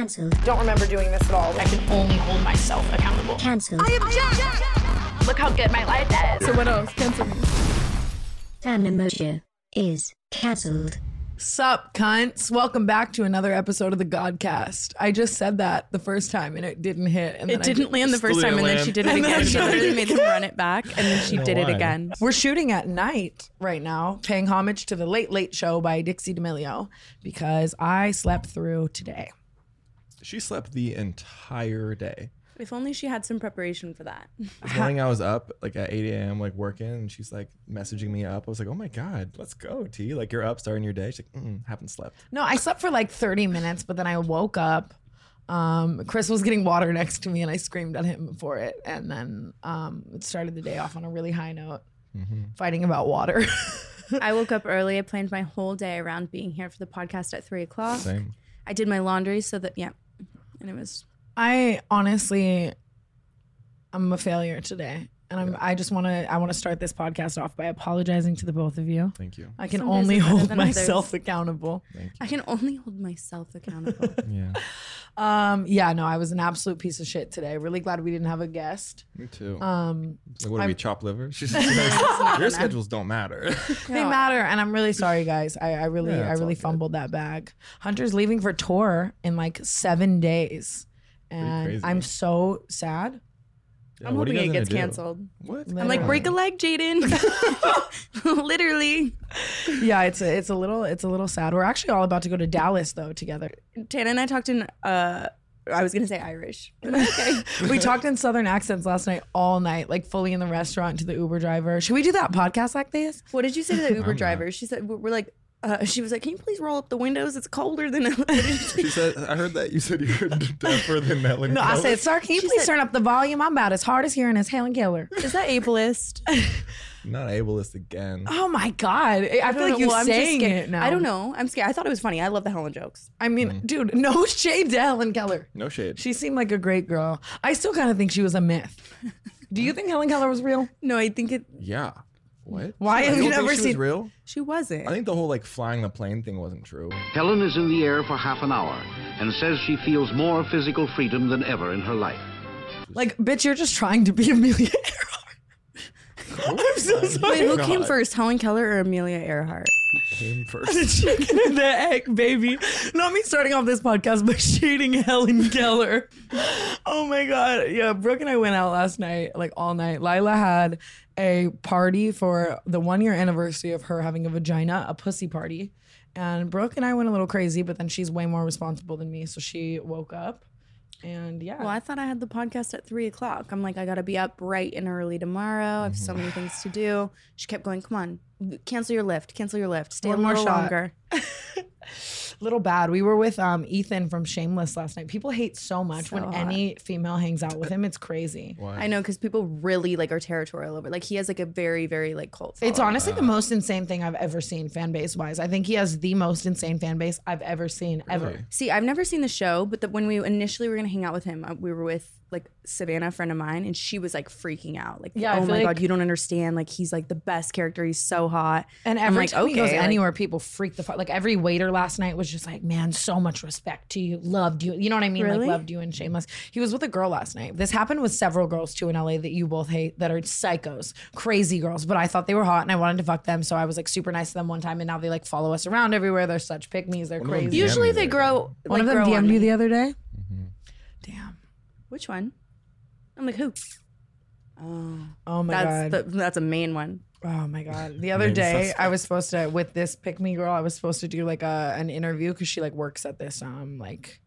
Cancelled. Don't remember doing this at all. I can only hold myself accountable. Cancelled. Look how good my life is. So what else? Cancel me. Tandem is cancelled. Sup, cunts? Welcome back to another episode of the Godcast. I just said that the first time and it didn't hit. And It I didn't did- land the first Still time, and didn't then she did it And again. She literally made them run it back, and then she know did it again. We're shooting at night right now, paying homage to the Late Late Show by Dixie D'Amelio because I slept through today. She slept the entire day. If only she had some preparation for that. This morning I was up like at 8 a.m. like working, and she's like messaging me up. I was like, "Oh my god, let's go, T! Like you're up, starting your day." She's like, mm, "Haven't slept." No, I slept for like 30 minutes, but then I woke up. Um, Chris was getting water next to me and I screamed at him for it. And then um, it started the day off on a really high note, fighting about water. I woke up early. I planned my whole day around being here for the podcast at three o'clock. Same. I did my laundry so that yeah, and it was I honestly, I'm a failure today. And I'm, I just want to, I want to start this podcast off by apologizing to the both of you. Thank you. I can Some only hold than others. myself accountable. Thank I can only hold myself accountable. Yeah, Um, yeah, no, I was an absolute piece of shit today. Really glad we didn't have a guest. me too. Um, like, what do I'm- we chop liver? She's just like, your schedules don't matter. They matter, and I'm really sorry, guys. I, I really, Yeah, I it's all really good. fumbled that bag. Hunter's leaving for tour in like seven days, and crazy. I'm so sad. Yeah, I'm hoping it gets canceled. What? I'm like, break a leg, Jaden. Literally. Yeah, it's a, it's a little, it's a little sad. We're actually all about to go to Dallas though together. Tana and I talked in uh I was gonna say Irish. okay. we talked in Southern accents last night, all night, like fully in the restaurant to the Uber driver. Should we do that podcast like this? What did you say to the Uber driver? She said we're like uh, she was like, "Can you please roll up the windows? It's colder than." what did? She said, "I heard that you said you were deafer than Ellen." No, I said, sir, can you please said- turn up the volume? I'm about as hard as hearing as Helen Keller. Is that ableist? not ableist again. Oh my god, I, feel like you're Well, I'm saying it now. I don't know. I'm scared. I thought it was funny. I love the Helen jokes. I mean, dude, no shade to Helen Keller. No shade. She seemed like a great girl. I still kind of think she was a myth. Do you think Helen Keller was real? No, I think it. yeah. What? Why You have don't you think never she seen- Was real? She wasn't. I think the whole like flying the plane thing wasn't true. Helen is in the air for half an hour and says she feels more physical freedom than ever in her life. Like, bitch, you're just trying to be Amelia Earhart. I'm so sorry. Wait, who came God. first, Helen Keller or Amelia Earhart? Came The first. chicken and the egg, baby. Not me starting off this podcast by shading Helen Keller. Oh my god. Yeah, Brooke and I went out last night, like all night. Lila had a party for the one year anniversary of her having a vagina, a pussy party. And Brooke and I went a little crazy, but then she's way more responsible than me. So she woke up and yeah. Well, I thought I had the podcast at three o'clock. I'm like, I gotta be up bright and early tomorrow. I have so many things to do. She kept going, "Come on, cancel your lift, cancel your lift, stay One a more little shot." longer." little bad. We were with um Ethan from Shameless last night. People hate so much So when hot. any female hangs out with him. It's crazy. Why? I know because people really like are territorial over. Like he has like a very very like cult. It's following. honestly the most insane thing I've ever seen fan base wise. I think he has the most insane fan base I've ever seen ever. See, I've never seen the show, but the, when we initially were gonna hang out with him, uh, we were with like Savannah, a friend of mine, and she was like freaking out. Like, Yeah, oh my like- god, you don't understand. Like, he's like the best character. He's so hot. And every like, time he goes okay, like- anywhere, people freak the fuck. Like every waiter last night was just like, "Man, so much respect to you, loved you." You know what I mean? Really? Like loved you and Shameless. He was with a girl last night. This happened with several girls too in LA that you both hate, that are psychos, crazy girls. But I thought they were hot and I wanted to fuck them, so I was like super nice to them one time, and now they like follow us around everywhere. They're such pick me's. They're One crazy. Usually they grow. One like, of them DM'd you me. the other day. Damn. Which one? I'm like, who? Oh, Oh my that's god. the, that's a main one. Oh my god! The other Main day, I was supposed to with this pick me girl. I was supposed to do like a an interview because she like works at this um like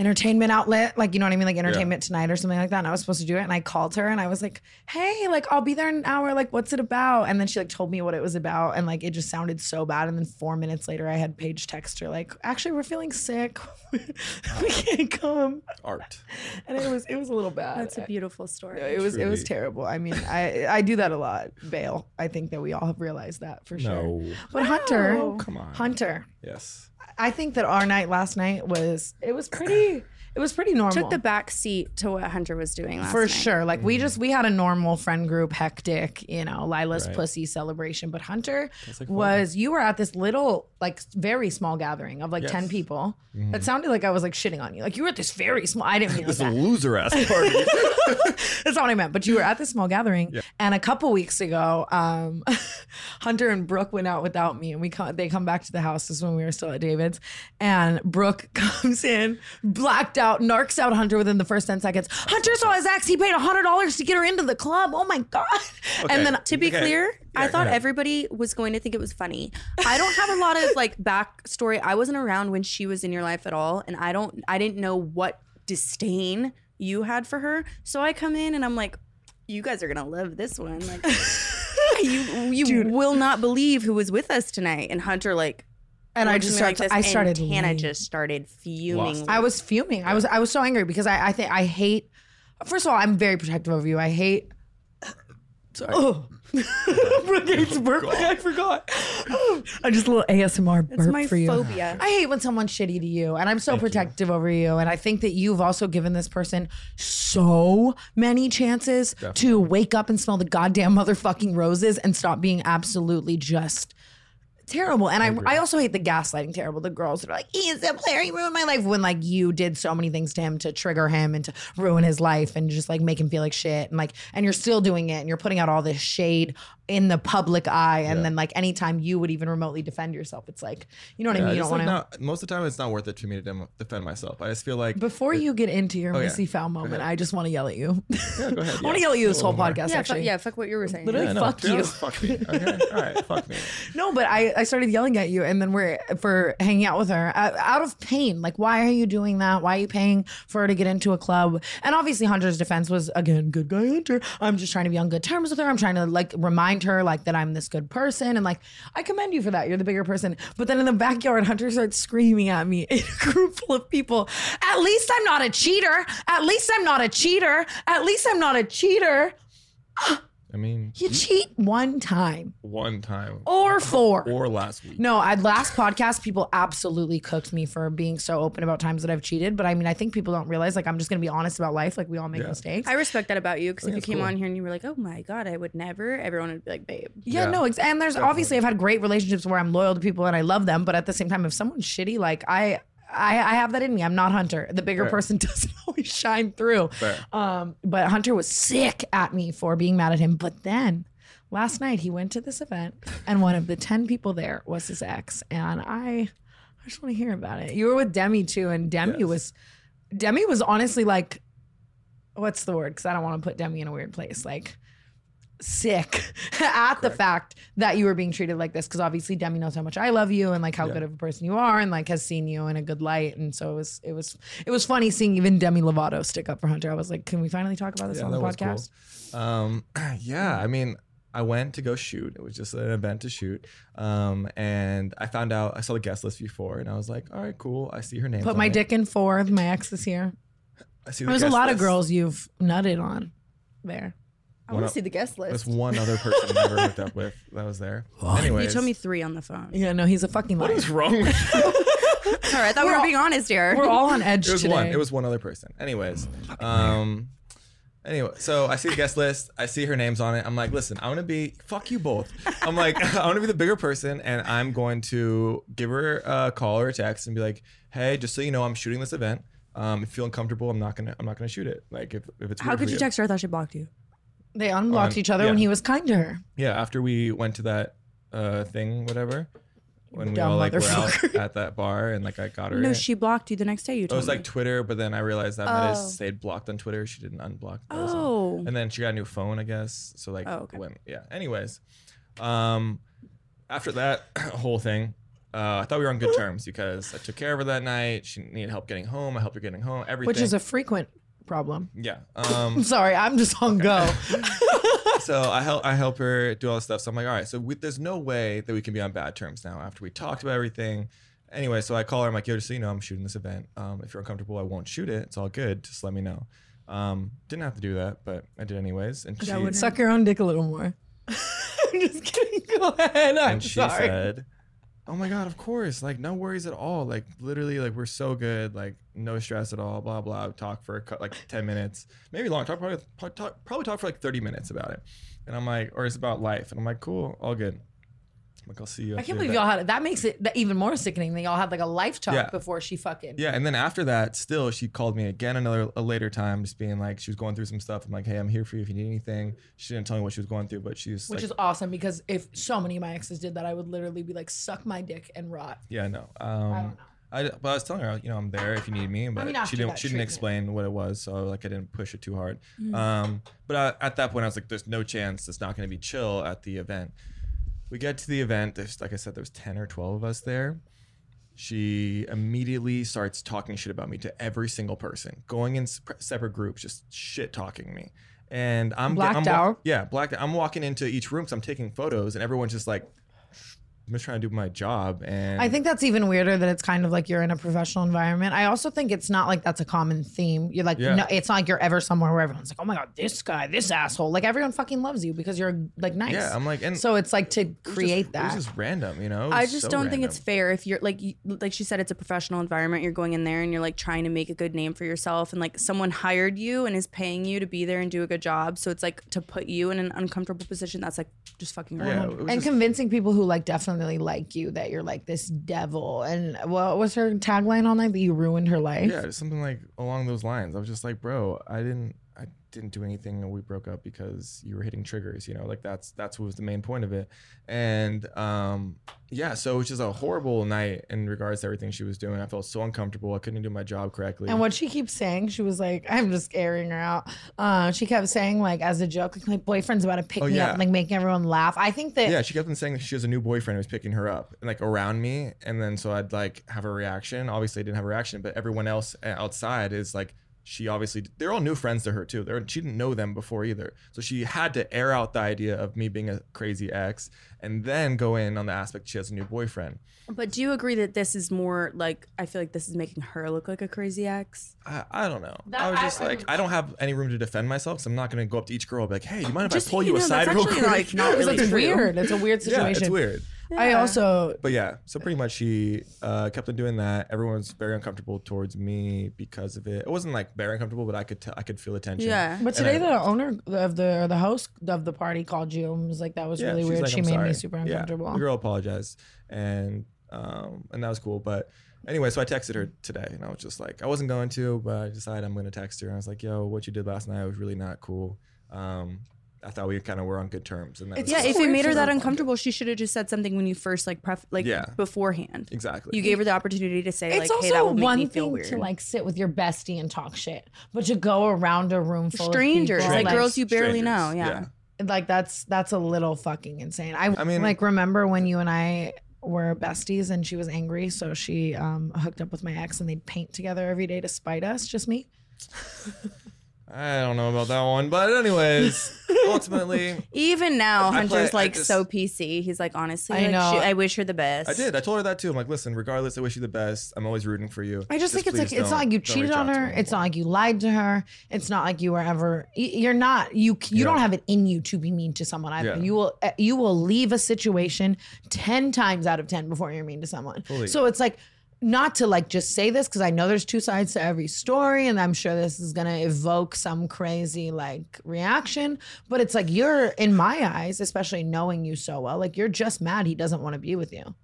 entertainment outlet, like you know what I mean, like Entertainment Tonight or something like that. And I was supposed to do it, and I called her and I was like, "Hey, like I'll be there in an hour. Like, what's it about?" And then she like told me what it was about, and like it just sounded so bad. And then four minutes later, I had Paige text her like, "Actually, we're feeling sick. we can't come." Art. And it was it was a little bad. That's a beautiful story. It was it was terrible. I mean, I I do that a lot. Bail. I think that we all have realized that for sure. No. But Hunter, Oh, come on. Hunter, Yes. I think that our night last night was it was pretty it was pretty normal. Took the back seat to what Hunter was doing last for night. sure. Like we just we had a normal friend group, hectic, you know, Lila's Right. pussy celebration. But Hunter like was you were at this little, like very small gathering of like ten Yes. Mm-hmm. people. It sounded like I was like shitting on you. Like you were at this very small. I didn't mean it like This loser ass party. That's not what I meant. But you were at this small gathering, and a couple weeks ago, um, Hunter and Brooke went out without me, and we come, they come back to the house. This is when we were still at David's, and Brooke comes in, blacked out, narcs out Hunter within the first ten seconds. Hunter saw his ex. He paid hundred dollars to get her into the club. Oh my god! And then To be Okay. clear, Yeah, I thought ahead. everybody was going to think it was funny. I don't have a lot of like backstory. I wasn't around when she was in your life at all, and I don't. I didn't know what disdain you had for her. So I come in and I'm like, you guys are gonna love this one. Like, you you will not believe who was with us tonight. And Hunter like. And I just at me like started- I started And Tana just started fuming. Lost. I was fuming. I was I was so angry because I I think I hate. First of all, I'm very protective of you. I hate. Sorry. Oh, Brooke hates oh, burping. I forgot. I just a little ASMR burp It's my for you. phobia. I hate when someone's shitty to you, and I'm so protective over you. And I think that you've also given this person so many chances to wake up and smell the goddamn motherfucking roses and stop being absolutely just terrible. And I, I, also hate the gaslighting terrible. The girls that are like, he is a player, he ruined my life. When like you did so many things to him to trigger him and to ruin his life and just like make him feel like shit. And like, and you're still doing it and you're putting out all this shade in the public eye. And then like anytime you would even remotely defend yourself, it's like, you know what I mean? You don't like want to. not, most of the time, it's not worth it to me to dem- defend myself. I just feel like Before you get into your Oh, yeah. Missy Foul moment, I just want to yell at you. Yeah, go ahead. I want to yell at you this whole more. podcast, yeah, actually. fuck, yeah, fuck what you were saying. Literally, Yeah, no, fuck to you. fuck me. Okay, all right, fuck me. No, but I, I started yelling at you, and then we're for hanging out with her uh, out of pain. Like, why are you doing that? Why are you paying for her to get into a club? And obviously, Hunter's defense was again, good guy Hunter. I'm just trying to be on good terms with her. I'm trying to like remind her like that I'm this good person, and like I commend you for that. You're the bigger person. But then in the backyard, Hunter starts screaming at me in a group full of people. At least I'm not a cheater. At least I'm not a cheater. At least I'm not a cheater. I mean, You cheat one time one time or four. or last week. No, I last podcast people absolutely cooked me for being so open about times that I've cheated. But I mean, I think people don't realize like I'm just gonna be honest about life. Like we all make Yeah. mistakes. I respect that about you because if you that's came cool. on here and you were like, "Oh my god, I would never," everyone would be like, "Babe." yeah, Yeah. no, ex- and there's obviously I've had great relationships where I'm loyal to people and I love them. But at the same time, if someone's shitty, like I. I, I have that in me. I'm not Hunter. The bigger Fair. person doesn't always shine through. Um, but Hunter was sick at me for being mad at him. But then last night he went to this event and one of the 10 people there was his ex. And I I just want to hear about it. You were with Demi too, and Demi Yes. was Demi was honestly like what's the word? Because I don't want to put Demi in a weird place. Like sick at the fact that you were being treated like this because obviously Demi knows how much I love you and like how Yeah. good of a person you are and like has seen you in a good light and so it was it was it was funny seeing even Demi Lovato stick up for Hunter. I was like, can we finally talk about this Yeah, on the podcast? cool. Um, yeah, I mean, I went to go shoot. It was just an event to shoot. Um, and I found out I saw the guest list before, and I was like, all right, cool. I see her name. Put my dick in four. My ex is here. I see the There's a lot of girls you've nutted on there. I want to see the guest list. There's list. one other person I never hooked up with that was there. Anyways, You told me three on the phone. Yeah, no, he's a fucking liar. what is wrong with you? Sorry, I thought we We're were all- being honest here. We're all on edge It was today. one. It was one other person. Anyways, um, anyway, so I see the guest list. I see her names on it. I'm like, listen, I want to be fuck you both. I'm like, I want to be the bigger person, and I'm going to give her a call or a text and be like, hey, just so you know, I'm shooting this event. Um, if you feel uncomfortable, I'm not gonna, I'm not gonna shoot it. Like if, if it's How weird could for you text her? I thought she blocked you. They unblocked On- each other yeah. when he was kind to her. Yeah, after we went to that uh thing, whatever. When we Dumb all like were out motherfucker. at that bar and like I got her. No, in. she blocked you the next day. You It told was me. like Twitter, but then I realized that might have Oh. stayed blocked on Twitter. She didn't unblock. That was all. oh, And then she got a new phone, I guess. So like, Oh, okay. when yeah. Anyways, um, after that whole thing, uh, I thought we were on good terms because I took care of her that night. She needed help getting home. I helped her getting home. Everything. Which is a frequent problem. yeah. I'm Um, sorry, I'm just on go. so I help I help her do all this stuff. So I'm like, all right. So we, there's no way that we can be on bad terms now after we talked about everything. Anyway, so I call her. I'm like, yo, just so you know, I'm shooting this event. Um, if you're uncomfortable, I won't shoot it. It's all good. Just let me know. Um, didn't have to do that, but I did anyways. And she would Suck your own dick a little more. I'm just kidding. Go ahead. I'm and she sorry. said, oh my god, of course, like no worries at all. Like literally, like we're so good, like no stress at all. Blah blah. Talk for like ten minutes, maybe long. Talk probably probably talk, probably talk for like thirty minutes about it. And I'm like, or it's about life, and I'm like, cool, all good. I'm like, I'll see you. I can't believe event. y'all had that makes it even more sickening that y'all had like a life talk Yeah. before she fucking. Yeah, and then after that, still she called me again another a later time, just being like she was going through some stuff. I'm like, hey, I'm here for you if you need anything. She didn't tell me what she was going through, but she's Which like, is awesome because if so many of my exes did that, I would literally be like, suck my dick and rot. yeah, no. Um, I don't know. I, but I was telling her, you know, I'm there if you need me, but mean, she didn't. She didn't treatment. explain what it was, so like I didn't push it too hard. Mm. Um, but I, at that point, I was like, "There's no chance it's not going to be chill at the event." We get to the event. There's like I said, there's ten or twelve of us there. She immediately starts talking shit about me to every single person, going in separate groups, just shit talking me. And I'm Blacked I'm, out? Yeah, blacked out. I'm walking into each room because I'm taking photos, and everyone's just like, "I'm just trying to do my job." And I think that's even weirder that it's kind of like you're in a professional environment. I also think it's not like that's a common theme. You're like, Yeah. no, it's not like you're ever somewhere where everyone's like, oh my God, this guy, this asshole. Like everyone fucking loves you because you're like nice. Yeah, I'm like, and so it's like to create just, that. It was just random, you know. I just so don't think it's fair if you're like you, like she said it's a professional environment you're going in there and you're like trying to make a good name for yourself and like someone hired you and is paying you to be there and do a good job so it's like to put you in an uncomfortable position that's like just fucking wrong. Yeah, and just- convincing people who like definitely like you that you're like this devil. And what was her tagline all night that you ruined her life? yeah, something like along those lines. I was just like, bro, I didn't, didn't do anything, and we broke up because you were hitting triggers. You know, like that's that's what was the main point of it. And um, yeah, so it was just a horrible night in regards to everything she was doing. I felt so uncomfortable. I couldn't do my job correctly. And what she keeps saying, she was like, I'm just airing her out. Uh, she kept saying, like, as a joke, like, my boyfriend's about to pick Oh, me yeah. up, and, like making everyone laugh. I think that yeah, she kept on saying that she has a new boyfriend who's picking her up and like around me, and then so I'd like have a reaction. Obviously, I didn't have a reaction, but everyone else uh, outside is like she obviously they're all new friends to her too. They're, she didn't know them before either, so she had to air out the idea of me being a crazy ex, and then go in on the aspect she has a new boyfriend. But do you agree that this is more like I feel like this is making her look like a crazy ex? I, I don't know. That- I was I- just like, I don't have any room to defend myself, so I'm not gonna go up to each girl and be like, "Hey, do you uh, mind if Just, I pull you you, know, aside that's real quick?" like, not Because really it's weird. It's a weird situation. yeah, situation. it's weird. I also But yeah, so pretty much she uh, kept on doing that. Everyone was very uncomfortable towards me because of it. It wasn't like very uncomfortable, but I could tell I could feel the tension. Yeah. But today, I- the owner of the or the host of the party called you and was like, "That was Yeah, really weird." like, she "I'm made me sorry." super Yeah, uncomfortable. the girl apologized, and um, and that was cool. But anyway, so I texted her today, and I was just like, I wasn't going to, but I decided I'm going to text her. And I was like, Yo, what you did last night was really not cool. Um, I thought we kind of were on good terms, and that It's Yeah, if it made her that uncomfortable, she should have just said something when you first like pref like Yeah. beforehand. exactly. You gave her the opportunity to say it's like, also "Hey, that would make one me feel thing weird." to like sit with your bestie and talk shit, but to go around a room full strangers, of people, like girls you barely know. Strangers, Yeah. like that's that's a little fucking insane. I, I mean- like remember when you and I were besties and she was angry, so she um hooked up with my ex and they'd paint together every day to spite us. Just me. I don't know about that one, but anyways, ultimately, Even now, I Hunter's play- I like just- so PC. He's like, honestly, I like, know. she- I wish her the best. I did. I told her that too. I'm like, listen, regardless, I wish you the best. I'm always rooting for you. I just, think it's like please it's not don't- like you don't cheated reach on out to her. me It's not anymore. like you lied to her. It's not like you were ever. y- You're not. You you Yeah. don't have it in you to be mean to someone either. Yeah. You will uh, you will leave a situation ten times out of ten before you're mean to someone. Fully. So it's like not to like just say this because I know there's two sides to every story, and I'm sure this is gonna evoke some crazy like reaction. But it's like you're in my eyes, especially knowing you so well, like you're just mad he doesn't want to be with you,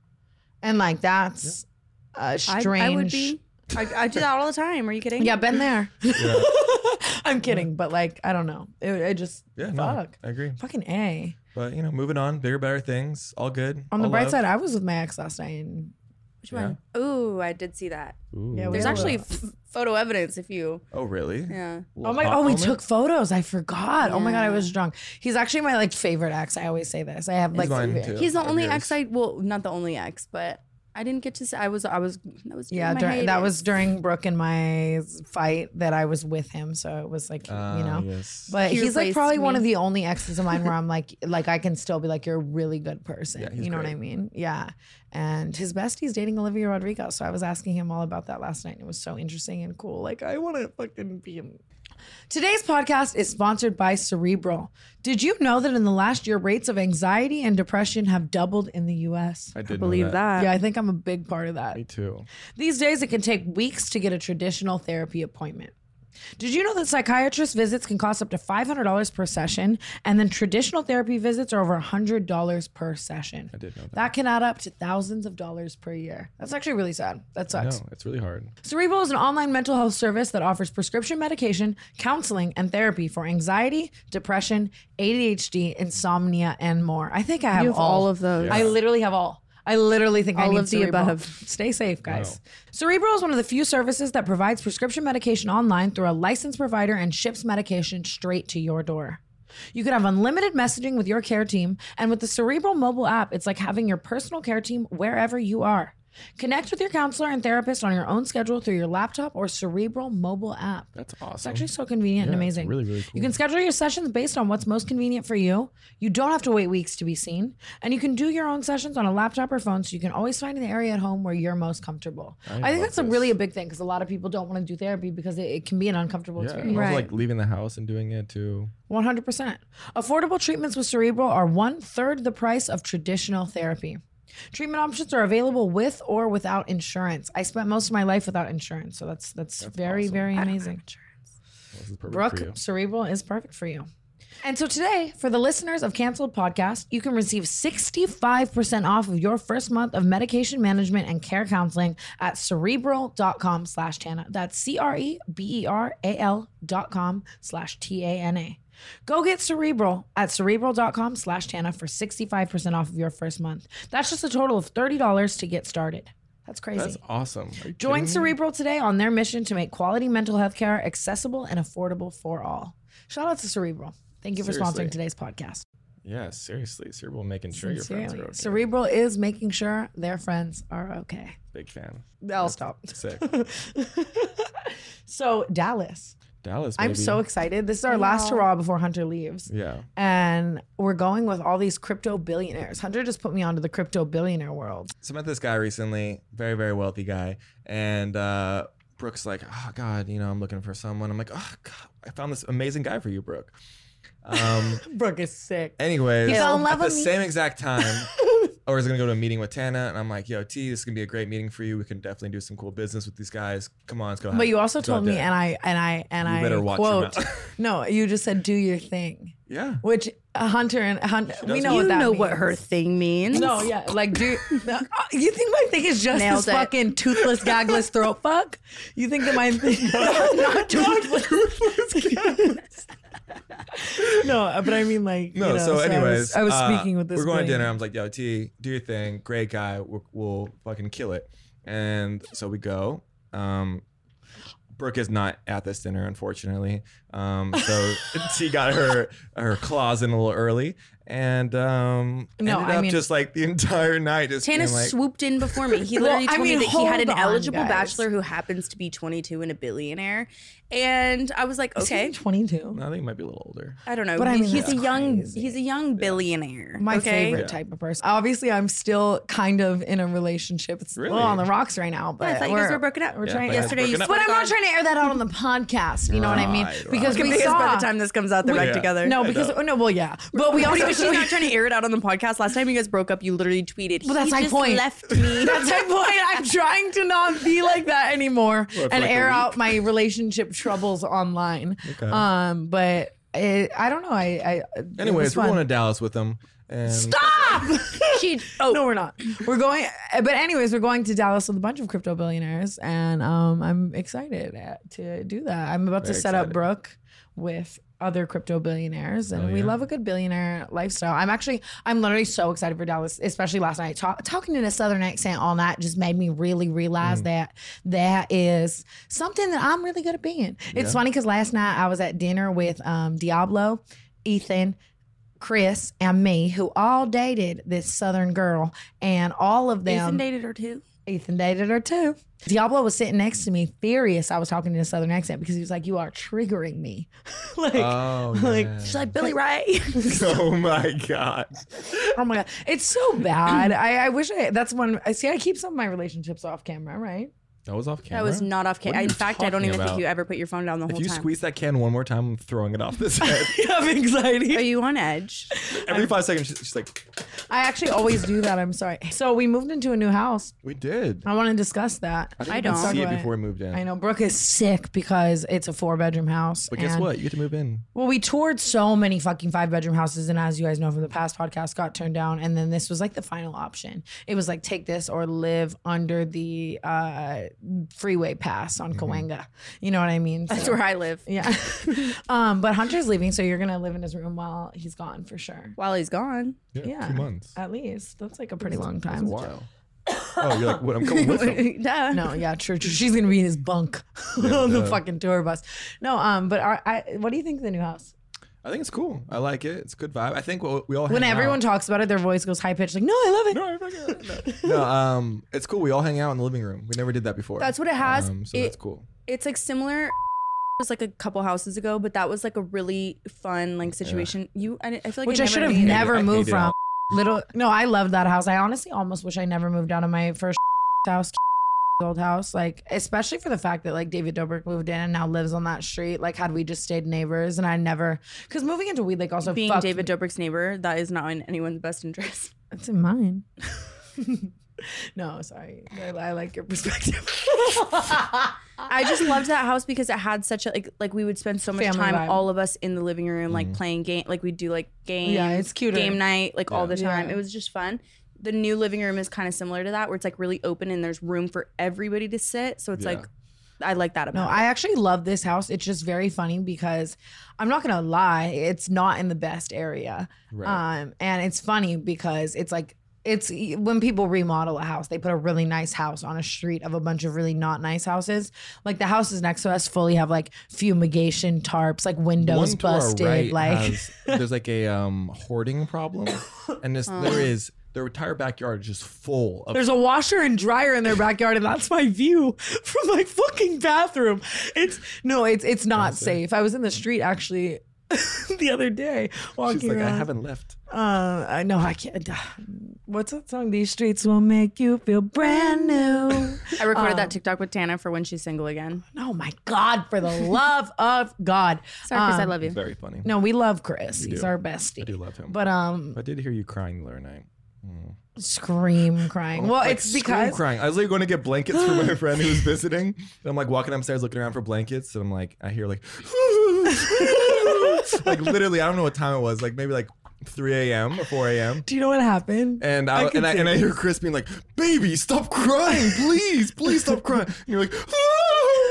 and like that's. a strange. I would be. I, I do that all the time. Are you kidding? Yeah, been there. Yeah. I'm kidding, but like I don't know. It, it just Yeah, no, fuck. I agree. Fucking a. But you know, moving on, bigger, better things, all good. On the bright love. side, I was with my ex last night. And Which one? Ooh, I did see that. Ooh. Yeah, There's actually f- photo evidence if you. Oh, really? Yeah. oh my oh, we took photos. I forgot. Oh my god, I was drunk. He's actually my like favorite ex. I always say this. I have like mine, favorite- too. He's the only ex I well, not the only ex, but I didn't get to say. I was. I was. That was. Yeah, my during, that was during Brooke and my fight that I was with him. So it was like Ah, you know. yes. But He he's like replaced probably one of the only exes of mine where I'm like, like I can still be like, you're a really good person. Yeah, you know what. I mean? Yeah. And his bestie's dating Olivia Rodrigo. So I was asking him all about that last night, and it was so interesting and cool. Like I want to fucking be him. Today's podcast is sponsored by Cerebral. Did you know that in the last year, rates of anxiety and depression have doubled in the US? I did Believe that. Yeah, I think I'm a big part of that. Me too. These days, it can take weeks to get a traditional therapy appointment. Did you know that psychiatrist visits can cost up to $500 per session, and then traditional therapy visits are over $100 per session? I did know that. That can add up to thousands of dollars per year. That's actually really sad. That sucks. No, it's really hard. Cerebral is an online mental health service that offers prescription medication, counseling, and therapy for anxiety, depression, ADHD, insomnia, and more. I think I have, You have all of those. I literally have all. I literally think I All need of the Cerebral. above. Stay safe, guys. Cerebral is one of the few services that provides prescription medication online through a licensed provider and ships medication straight to your door. You can have unlimited messaging with your care team, and with the Cerebral mobile app, it's like having your personal care team wherever you are. Connect with your counselor and therapist on your own schedule through your laptop or Cerebral mobile app. That's awesome. It's actually so convenient and amazing. really, really cool. You can schedule your sessions based on what's most convenient for you. You don't have to wait weeks to be seen. And you can do your own sessions on a laptop or phone so you can always find an area at home where you're most comfortable. I, think love that's a really a big thing because a lot of people don't want to do therapy because it, it can be an uncomfortable yeah, experience. Right. like leaving the house and doing it too. 100%. Affordable treatments with Cerebral are one third the price of traditional therapy. Treatment options are available with or without insurance. I spent most of my life without insurance, so that's that's, very awesome. very amazing. This is perfect for Brooke, you. Cerebral is perfect for you. And so today, for the listeners of Cancelled Podcast, you can receive 65% off of your first month of medication management and care counseling at cerebral.com slash Tana. That's E C-R-E-B-E-R-A-L dot com slash T-A-N-A. Go get Cerebral at cerebral.com slash Tana for 65% off of your first month. That's just a total of $30 to get started. That's crazy. That's awesome. Join? Cerebral today on their mission to make quality mental health care accessible and affordable for all. Shout out to Cerebral. Thank you for Seriously. sponsoring today's podcast. Yeah, seriously. Cerebral making sure your friends are okay. Cerebral is making sure their friends are okay. Big fan. I'll stop. Sick. So, Dallas. Dallas. I'm so excited. This is our last hurrah before Hunter leaves. Yeah. And we're going with all these crypto billionaires. Hunter just put me onto the crypto billionaire world. So I met this guy recently, very, very wealthy guy. And uh, Brooke's like, oh, God, you know, I'm looking for someone. I'm like, oh, God, I found this amazing guy for you, Brooke. Um, Brooke is sick. anyways, He fell in love at the with me. same exact time, I was going to go to a meeting with Tana. And I'm like, yo, T, this is going to be a great meeting for you. We can definitely do some cool business with these guys. Come on, let's go. But you also let's told me, there." and I and I and You I better watch your quote. mouth. no, you just said do your thing. Yeah. Which uh, Hunter and Hunter, we does know it. what you that know means. what her thing means. No, yeah, like do uh, you think my thing is just Nailed this it. fucking toothless, gagless throat fuck? You think that my thing not toothless? No, but I mean like No, you know, so I was- anyways, I was, uh, speaking with this. We're going to dinner. I was like, "Yo, T, do your thing. Great guy. We'll, we'll fucking kill it." And so we go. Um, Brooke is not at this dinner, unfortunately. Um, so T got her her claws in a little early, and um, No, ended I up mean- just like the entire night just Tana like, swooped in before me. He Well, literally I told mean, me that he had an on, eligible guys. bachelor who happens to be 22 and a billionaire. And I was like, okay. twenty two. No, I think he might be a little older. I don't know. But I mean, he's a that's young crazy. he's a young billionaire. My okay? favorite Yeah. type of person. Obviously, I'm still kind of in a relationship. It's Really? well on the rocks right now, but I thought you guys were broken up. We're Yeah, trying Yesterday you broken. But I'm not trying to air that out on the podcast. You know what I mean? Right, right. Because we saw by the time this comes out, they're back Yeah. together. No, because oh, no, well, yeah, but we also She's not trying to air it out on the podcast. Last time you guys broke up, you literally tweeted. Well, that's "He my just point. Left me. That's my point. I'm trying to not be like that anymore for and like air out my relationship troubles online. Okay. Um, but it, I don't know. I, I it was Anyways, we're going to Dallas with them, and Stop! she. Oh no, we're not. We're going, but anyways, we're going to Dallas with a bunch of crypto billionaires, and um, I'm excited at- to do that. I'm about to Very set up. Brooke with other crypto billionaires, and Oh, we love a good billionaire lifestyle. I'm actually, I'm literally so excited for Dallas, especially last night. Talk, talking in a Southern accent all night just made me really Mm. realize that that is something that I'm really good at being. It's funny because last night I was at dinner with um, Diablo, Ethan. Chris and me, who all dated this Southern girl, and all of them. Ethan dated her too. Ethan dated her too. Diablo was sitting next to me, furious. I was talking in a southern accent because he was like, "You are triggering me." like, oh, like, yeah. She's like Billy Ray. oh my god. oh my god, it's so bad. I, I wish I. That's one. I see. I keep some of my relationships off camera, right? That was off camera. That was not off camera. In fact, I don't even about? think you ever put your phone down the whole time. If you time. squeeze that can one more time, I'm throwing it off this head. You have anxiety. Are you on edge? Every five seconds, she's, she's like, I actually always do that. I'm sorry. So we moved into a new house. "We did." I want to discuss that. I, I didn't don't. see it Talk about before we moved in. I know Brooke is sick because it's a four bedroom house. But guess and- what? You get to move in. Well, we toured so many fucking five bedroom houses, and as you guys know from the past podcast, got turned down. And then this was like the final option. It was like take this or live under the uh, freeway pass on Cahuenga. You know what I mean? That's where I live. Yeah. um, but Hunter's leaving, so you're gonna live in his room while he's gone for sure. While he's gone. Yeah, Yeah. two months. At least that's like a pretty long That's a time. while. oh, you're like, what? I'm coming with him. Duh. No, yeah, true, true. She's gonna be in his bunk on the fucking tour bus. No, um, but our, I, what do you think of the new house? I think it's cool. I like it. It's a good vibe. I think we we all When hang everyone out. talks about it, their voice goes high pitched, like, "No, I love it." no, um, it's cool. We all hang out in the living room. We never did that before. That's what it has. Um, so It- that's cool. It's like similar. It was like a couple houses ago, but that was like a really fun like situation. You, I, I feel like Which I, should have made it. never I moved from. Little, no, I loved that house. I honestly almost wish I never moved out of my first house, old house. Like, especially for the fact that like David Dobrik moved in and now lives on that street. Like, had we just stayed neighbors, and I never, because moving into Weed Lake also Being fucked David me. Dobrik's neighbor, that is not in anyone's best interest. It's in mine. no, sorry. I, I like your perspective. I just loved that house because it had such a like like we would spend so much Family time vibe. all of us in the living room like mm-hmm. playing game like we'd do like games Yeah, it's cute game night like all the time Yeah. it was just fun the new living room is kind of similar to that where it's like really open and there's room for everybody to sit so it's Yeah. like I like that about it. No, about I actually love this house. It's just very funny because I'm not gonna lie, it's not in the best area. Right. Um, and it's funny because it's like it's when people remodel a house, they put a really nice house on a street of a bunch of really not nice houses. Like the houses next to us fully have like fumigation tarps, like windows One to our busted. right like has- there's like a um hoarding problem, and this there is their entire backyard is just full of There's a washer and dryer in their backyard, and that's my view from my fucking bathroom. It's no, it's it's not safe. I was in the street actually the other day walking She's like, I haven't left. Uh, I know I can't. What's that song? These streets will make you feel brand new. I recorded Um, that TikTok with Tana for when she's single again oh my God! For the love of God. sorry Chris I Um, love you very funny. No, we love Chris. He's do. our bestie. I do love him. But um, I did hear you crying the other night. Scream crying. Oh, well, Like, it's scream because crying. I was like going to get blankets for my friend who was visiting. And I'm like walking upstairs looking around for blankets, and I'm like, I hear like, like literally, I don't know what time it was, like maybe like 3 a.m. or 4 a.m. do you know what happened? And I, can and I and I hear Chris being like, "Baby, stop crying, please, please stop crying." And you're like,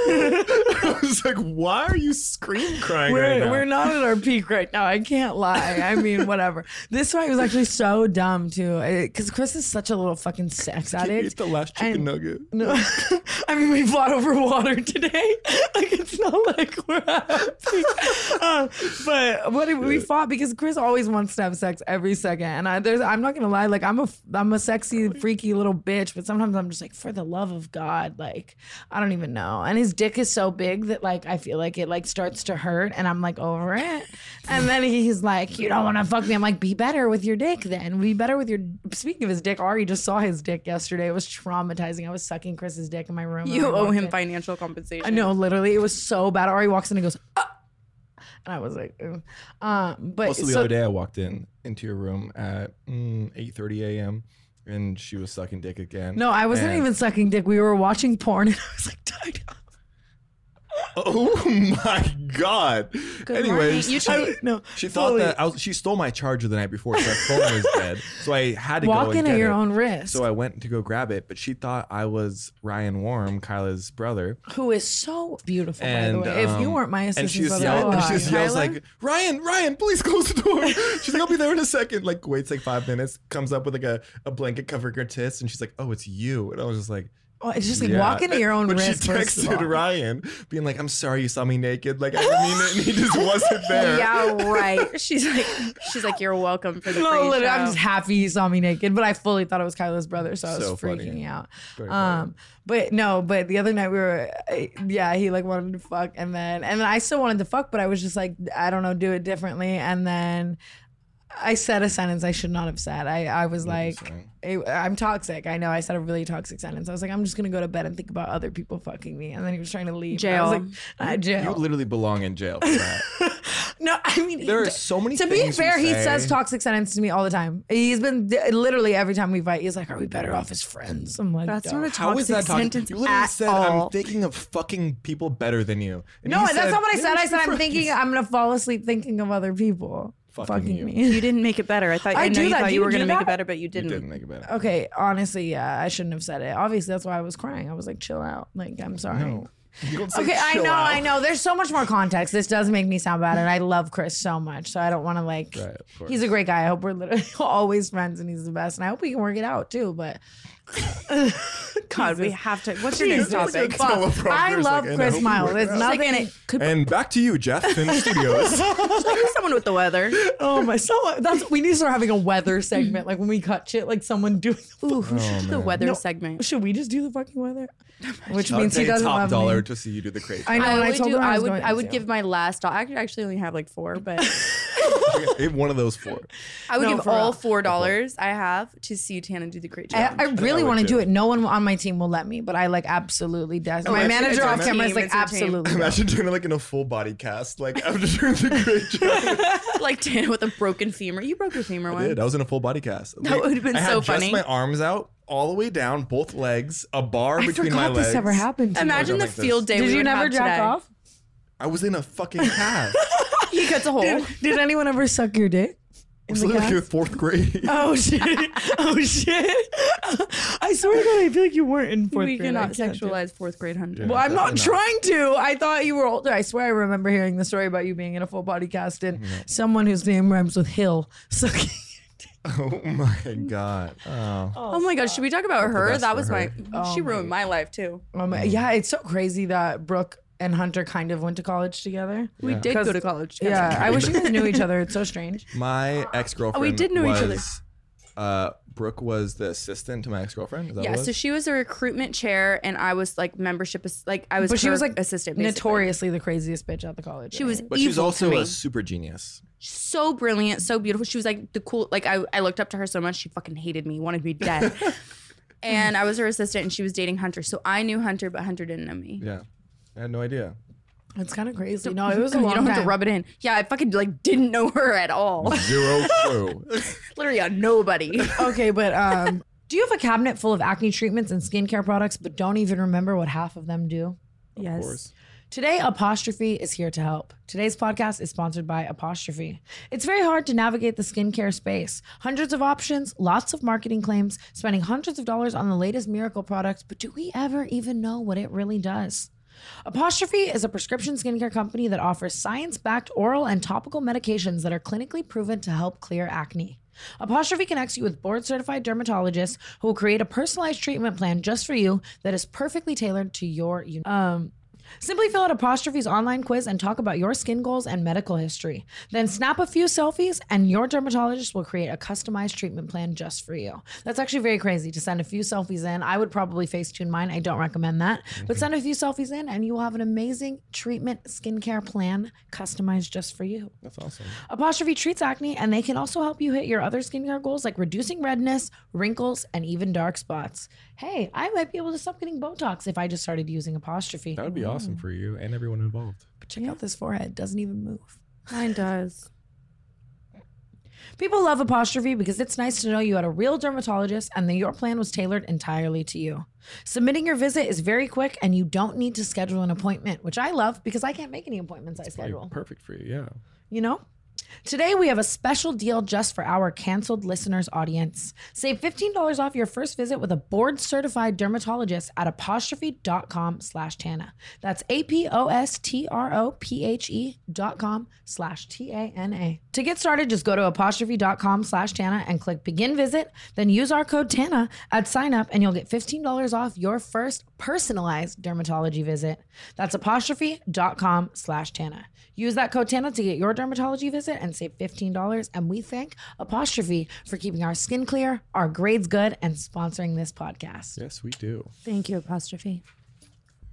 I was like, "Why are you scream crying we're, right now?" we're not at our peak right now. I can't lie. I mean, whatever. This fight was actually so dumb too, because Chris is such a little fucking sex addict. eat the last chicken And- nugget. No, I mean we fought over water today. Like it's not like we're happy. Uh, but what we fought because Chris always wants to have sex every second, and I, there's I'm not gonna lie, like I'm a I'm a sexy freaky little bitch, but sometimes I'm just like for the love of God, like I don't even know. And his dick is so big that like I feel like it like starts to hurt, and I'm like over it. And then he's like, you don't want to fuck me. I'm like, be better with your dick then. Be better with your. Speaking of his dick, Ari just saw his dick yesterday. It was traumatizing. I was sucking Chris's dick in my room. you owe him in. financial compensation I know, literally, it was so bad. Ari walks in and goes, ah! and I was like, Ew. um, but Also, the so- other day I walked in into your room at mm, 8:30 a.m. and she was sucking dick again. no, I wasn't And- even sucking dick. We were watching porn, and I was like, tied up. Oh my god. Good Anyways, morning. You I, no, she thought fully. that I was, she stole my charger the night before, so my phone was dead. So I had to walk go in and at get your it. own risk. So I went to go grab it, but she thought I was Ryan Warm, Kyla's brother. who is so beautiful, And by the way. if you um, weren't my and assistant, she just brother, yelled, and she just yells like, "Ryan, Ryan, please close the door." she's like, "I'll be there in a second. Like waits like five minutes, comes up with like a, a blanket covering her tits, and she's like, "Oh, it's you." And I was just like, Oh, it's just like yeah. walk into your own But risk. she texted. Ryan, being like, "I'm sorry you saw me naked. Like I didn't mean it, and he just wasn't there." yeah right she's like she's like you're welcome for the No, free literally, I'm just happy he saw me naked, but I fully thought it was Kyla's brother, so I was So freaking funny. out. Very funny. Um, but no, but the other night we were, uh, yeah, he like wanted to fuck, and then and then I still wanted to fuck, but I was just like, I don't know, do it differently, and then I said a sentence I should not have said. I, I was like, saying? I- I'm toxic. I know I said a really toxic sentence. I was like, I'm just gonna go to bed and think about other people fucking me. And then he was trying to leave. Jail. I was Jail. like, "Ah, You literally belong in jail for that. No, I mean, he There are d- so many To be things you fair, he say. says toxic sentences to me all the time. He's been literally every time we fight. He's like, "Are we better off as friends?" I'm like, That's "No." not a How is toxic that talking? sentence You literally at said all. I'm thinking of fucking people better than you. And No, that's said, not what I said. I said I'm friends." thinking I'm gonna fall asleep thinking of other people Fucking fucking you. me. You didn't make it better. I thought I I, know do you that. thought Do you you were gonna do make that? it better, but you You didn't. didn't make it better. Okay, honestly, yeah, I shouldn't have said it. Obviously, that's why I was crying. I was like, chill out. Like, I'm sorry. No. You don't say Okay, I chill know, out. I know. There's so much more context. This does make me sound bad, and I love Chris so much. So I don't want to like. Right, of course. He's a great guy. I hope we're literally always friends, and he's the best. And I hope we can work it out too. But God, we have to. What's your next Jesus, topic? fuck. Noah Proctor's I like, love and Chris hope we Miles. work There's it out. nothing. Like, and it could And back to you, Jeff, in the studios. someone with the weather. oh my! So that's we need to start having a weather segment, like when we cut shit, like someone doing. Ooh, Oh, the weather segment. Should we just do the fucking weather? Which I would means he pay doesn't top love dollar me. to see you do the crazy. I know. I, and I only told do, him I was would going I would to. give my last dol- I actually- actually only have like four, but one of those four. I would No, give for all real. four dollars I have to see Tana do the great job. I, I really would want to do it. No one on my team will let me, but I like absolutely does. my manager off camera is like it's a team. absolutely. does. Imagine doing it like in a full body cast, like after doing the great job. like Tana with a broken femur. You broke your femur I once. did. I was in a full body cast. That would've been I had so just my arms out all the way down, both legs, a bar I between my legs. this ever happened to me. Imagine the like this. field day. Did we you would never have jack off? I was in a fucking cast. He cuts a hole. Did, did anyone ever suck your dick? I was the literally in fourth grade. Oh shit! Oh shit! I swear to God, I feel like you weren't in fourth we grade. cannot I can't do it. sexualize fourth grade hunter. Well, I'm not Definitely trying to. I thought you were older. I swear I remember hearing the story about you being in a full body cast and someone whose name rhymes with Hill sucking. Oh my god. Oh. Oh my god, should we talk about her? best That for was my. her. she ruined my life too. Um, yeah, it's so crazy that Brooke and Hunter kind of went to college together. We did go to college. Together. Yeah, I wish you guys knew each other. It's so strange. My ex girlfriend. we did know each other. Uh, Brooke was the assistant to my ex girlfriend. Yeah, so she was a recruitment chair, and I was like membership, ass- like I was. But she her was like assistant. basically. notoriously the craziest bitch at the college. She was but evil she's also me. a super genius. so brilliant, so beautiful. She was like the cool. Like I, I looked up to her so much. She fucking hated me, wanted me dead. and I was her assistant, and she was dating Hunter. So I knew Hunter, but Hunter didn't know me. Yeah. I had no idea. It's kind of crazy. No, it was a long time. you don't have time. to rub it in. Yeah, I fucking like didn't know her at all. Zero clue. Literally a nobody. okay, but um, do you have a cabinet full of acne treatments and skincare products, but don't even remember what half of them do? yes. course. Today, Apostrophe is here to help. Today's podcast is sponsored by Apostrophe. It's very hard to navigate the skincare space. Hundreds of options, lots of marketing claims, spending hundreds of dollars on the latest miracle products, but do we ever even know what it really does? Apostrophe is a prescription skincare company that offers science backed oral and topical medications that are clinically proven to help clear acne. Apostrophe connects you with board certified dermatologists who will create a personalized treatment plan just for you that is perfectly tailored to your um Simply fill out Apostrophe's online quiz and talk about your skin goals and medical history. Then snap a few selfies, and your dermatologist will create a customized treatment plan just for you. That's actually very crazy to send a few selfies in. I would probably Facetune mine. I don't recommend that. But send a few selfies in, and you will have an amazing treatment skincare plan customized just for you. That's awesome. Apostrophe treats acne, and they can also help you hit your other skincare goals like reducing redness, wrinkles, and even dark spots. Hey, I might be able to stop getting Botox if I just started using Apostrophe. That would be awesome Mm. for you and everyone involved. But Check out this forehead; doesn't even move. Mine does. People love Apostrophe because it's nice to know you had a real dermatologist and that your plan was tailored entirely to you. Submitting your visit is very quick, and you don't need to schedule an appointment, which I love because I can't make any appointments I schedule. Perfect for you. Yeah. you know? Today we have a special deal just for our canceled listeners audience. Save $15 off your first visit with a board certified dermatologist at apostrophe.com slash Tana. That's A P O S T R O P H E dot com slash T-A-N-A. To get started, just go to apostrophe.com slash Tana and click begin visit, then use our code Tana at sign up and you'll get $15 off your first personalized dermatology visit. That's apostrophe.com slash Tana. Use that code Tana to get your dermatology visit and save $15. And we thank Apostrophe for keeping our skin clear, our grades good, and sponsoring this podcast. Yes, we do. Thank you, apostrophe.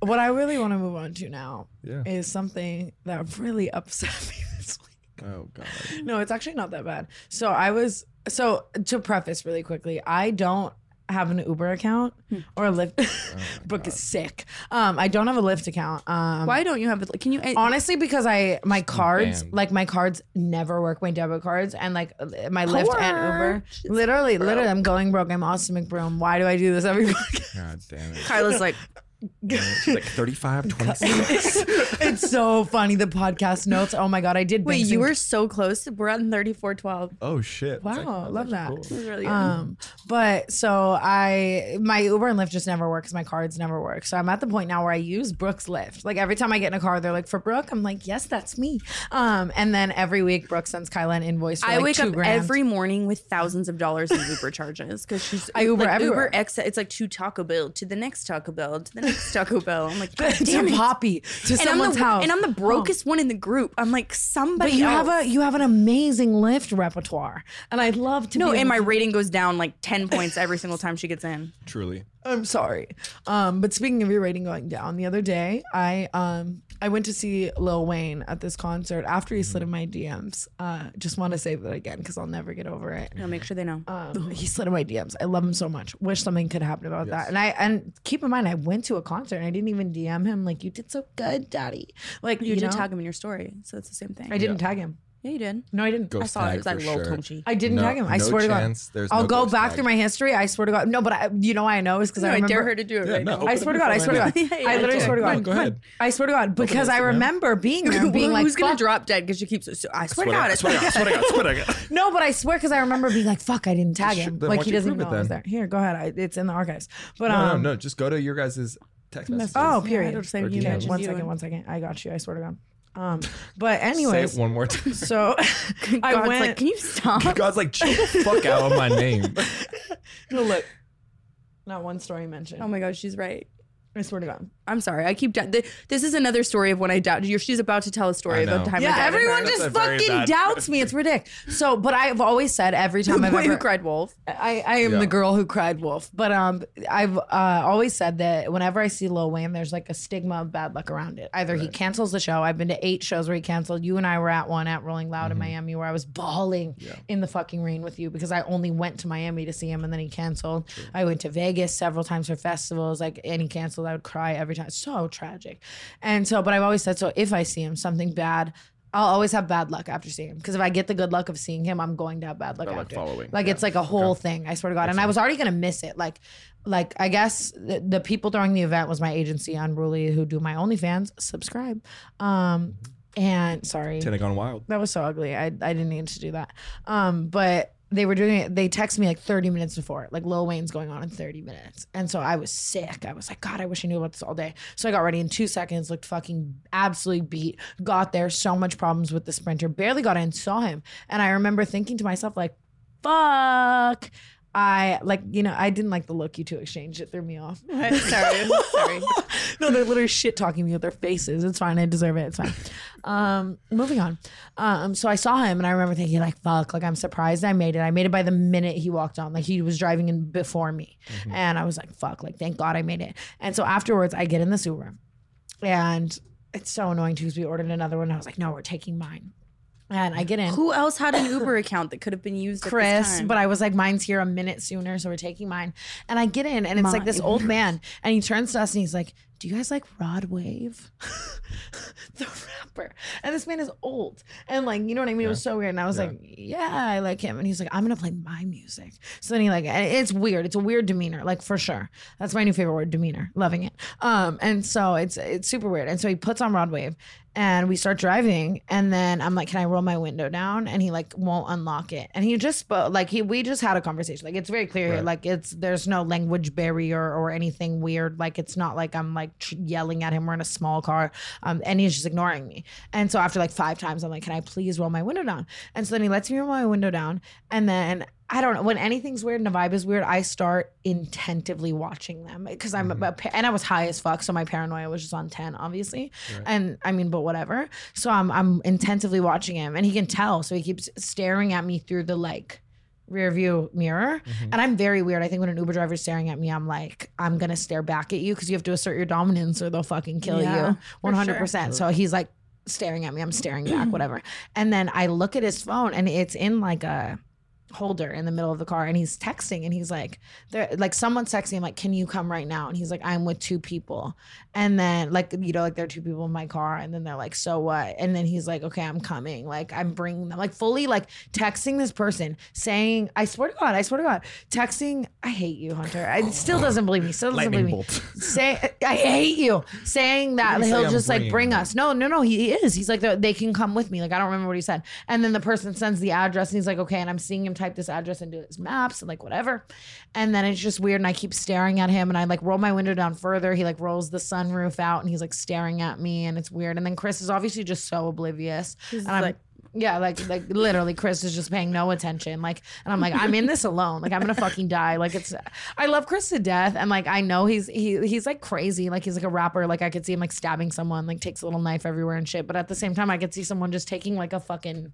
What I really want to move on to now Yeah. is something that really upset me this week. Oh god. No, it's actually not that bad. So I was so to preface really quickly, I don't have an Uber account or a Lyft. Brooke is sick. Um, I don't have a Lyft account. Um, Why don't you have it? Can you? eh, Honestly, because I my cards banned. like my cards never work. My debit cards and like my Lyft and Uber. Literally, literally, I'm going broke. I'm Austin McBroom. Why do I do this every? podcast? God damn it. Kyla's like, She's like 35, 26. it's so funny. The podcast notes. Oh my god, I did. wait, Banks you and- were so close. We're at thirty four twelve. Oh shit. That's Wow, actually- love that's that. actually cool. Really good. Um, but so I my Uber and Lyft just never works. Cuz my cards never work. So I'm at the point now where I use Brooke's Lyft. Like every time I get in a car, they're like, "For Brooke," I'm like, "Yes, that's me." Um, and then every week Brooke sends Kyla an invoice. For I like wake two up grand. every morning with thousands of dollars in Uber charges because she's I Uber like, everywhere. Uber X. It's like to Taco Bell, to the next Taco Bell, to the next Taco Bell. I'm like, God to damn it. Poppy to And I'm, someone's the, house. and I'm the brokest one in the group. I'm like somebody. But you have a you have an amazing lift repertoire, and I'd love to. no, be and my to- rating goes down like ten points every single time she gets in. Truly. I'm sorry. Um, but speaking of your rating going down, the other day I um I went to see Lil Wayne at this concert after he slid in my DMs. Uh, just want to say that again because I'll never get over it. I'll make sure they know. Um, he slid in my DMs. I love him so much. Wish something could happen about that. And I and keep in mind, I went to a concert and I didn't even DM him like you did so good, Daddy. Like you, you, did know? tag him in your story, so it's the same thing. I didn't tag him. Yeah, you did. No, I didn't. Ghost I saw it. tag It was like for Lil I didn't No- tag him. I no swear chance. to There's God. I'll no go ghost back tag. through my history. I swear to God. No, but I, you know why I know is because No, I I remember. dare her to do it Yeah, right no, now. I up swear to your God. I phone swear to God. now. Yeah, yeah, I literally do swear to it. God. Go go ahead. I swear to God because I Instagram. remember being there, being like, who's gonna "Fuck." drop dead because she keeps? So, I swear to God, I swear to God, swear to God, swear to God. No, but I swear because I remember being like, "Fuck, I didn't tag Sh- him." then Like why he don't you doesn't prove know it I was then? there. Here, go ahead. I, it's in the archives. But No, um, no, no. Just go to your guys' text messages. Oh, period. don't say Or you DMs. mentioned one you second, and- one second. I got you. I swear to God. Um, but Say anyways, it one more time. so I God's went. like, can you stop? God's like, chill the fuck out of my name. no, look, not one story mentioned. Oh my God, she's right. I swear to God. I'm sorry. I keep. Doubt- th- this is another story of when I doubt. You're, she's about to tell a story about the time. Yeah, doubted everyone just That's a very fucking doubts me. It's ridiculous. So, but I've always said every time I've Wait, who ever cried wolf? I, I am Yeah. the girl who cried wolf. But um, I've uh, always said that whenever I see Lil Wayne, there's like a stigma of bad luck around it. Either he cancels the show. I've been to eight shows where he canceled. You and I were at one at Rolling Loud in Miami where I was bawling in the fucking rain with you because I only went to Miami to see him and then he canceled. I went to Vegas several times for festivals, like and he canceled. I would cry every time. So tragic. And so, but I've always said so. If I see him, something bad. I'll always have bad luck after seeing him because if I get the good luck of seeing him, I'm going to have bad luck Bad luck following. Like Yeah. it's like a whole thing. I swear to God. and I was already gonna miss it. Like, like I guess the, the people throwing the event was my agency, Unruly, who do my OnlyFans. Subscribe. Um, and sorry, Ten gone wild. that was so ugly. I I didn't need to do that. Um, but they were doing it. They texted me like 30 minutes before, like Lil Wayne's going on in 30 minutes, and so I was sick. I was like, God, I wish I knew about this all day. So I got ready in two seconds, looked fucking absolutely beat. Got there, so much problems with the sprinter. Barely got in, saw him, and I remember thinking to myself like, fuck. I like, you know, I didn't like the look you two exchanged. It threw me off. sorry, sorry. no, they're literally shit talking me with their faces. It's fine. I deserve it. It's fine. Um, moving on. Um, so I saw him and I remember thinking like, fuck, like I'm surprised I made it. I made it by the minute he walked on. Like he was driving in before me. And I was like, fuck, like thank God I made it. And so afterwards I get in the Uber and it's so annoying too because we ordered another one. And I was like, no, we're taking mine. And I get in. Who else had an Uber account that could have been used? At this Chris, time? but I was like, mine's here a minute sooner, so we're taking mine. And I get in, and it's like this old man, and he turns to us and he's like, "Do you guys like Rod Wave, the rapper?" And this man is old, and like, you know what I mean? It was so weird. And I was like, "Yeah, I like him." And he's like, "I'm gonna play my music." So then he like, and it's weird. It's a weird demeanor, like for sure. That's my new favorite word, demeanor. Loving it. Um, and so it's it's super weird. And so he puts on Rod Wave, and we start driving and then i'm like can i roll my window down? And he like won't unlock it. And he just spoke like he we just had a conversation. Like it's very clear Right. like it's there's no language barrier or anything weird. Like it's not like i'm like tr- yelling at him. We're in a small car um and he's just ignoring me. And so after like five times i'm like can i please roll my window down? And so then he lets me roll my window down and then I don't know when anything's weird and the vibe is weird. I start intentively watching them because I'm a mm-hmm. pa- and I was high as fuck, so my paranoia was just on ten, obviously. And I mean, but whatever. So I'm I'm intensively watching him, and he can tell, so he keeps staring at me through the like rear view mirror. Mm-hmm. And I'm very weird. I think when an Uber driver is staring at me, I'm like, I'm gonna stare back at you because you have to assert your dominance or they'll fucking kill Yeah, you, 100. percent So he's like staring at me. I'm staring back, whatever. And then I look at his phone and it's in like a holder in the middle of the car and he's texting and he's like there like someone's texting him like can you come right now? And he's like i'm with two people. And then like you know like there are two people in my car and then they're like so what? And then he's like okay i'm coming. Like i'm bringing them like fully like texting this person saying i swear to god i swear to god texting i hate you hunter. I still doesn't believe me still doesn't Lightning believe me. bolt. say i hate you saying that he'll I'm just like bring us. No no no he is. He's like they can come with me. Like i don't remember what he said. And then the person sends the address and he's like okay and i'm seeing him type this address into his maps and like whatever and then it's just weird and i keep staring at him and i like roll my window down further he like rolls the sunroof out and he's like staring at me and it's weird and then chris is obviously just so oblivious and i'm like- yeah, like like literally, Chris is just paying no attention. Like, and I'm like, I'm in this alone. Like, I'm gonna fucking die. Like, it's. I love Chris to death, and like, I know he's he he's like crazy. Like, he's like a rapper. Like, I could see him like stabbing someone. Like, takes a little knife everywhere and shit. But at the same time, I could see someone just taking like a fucking.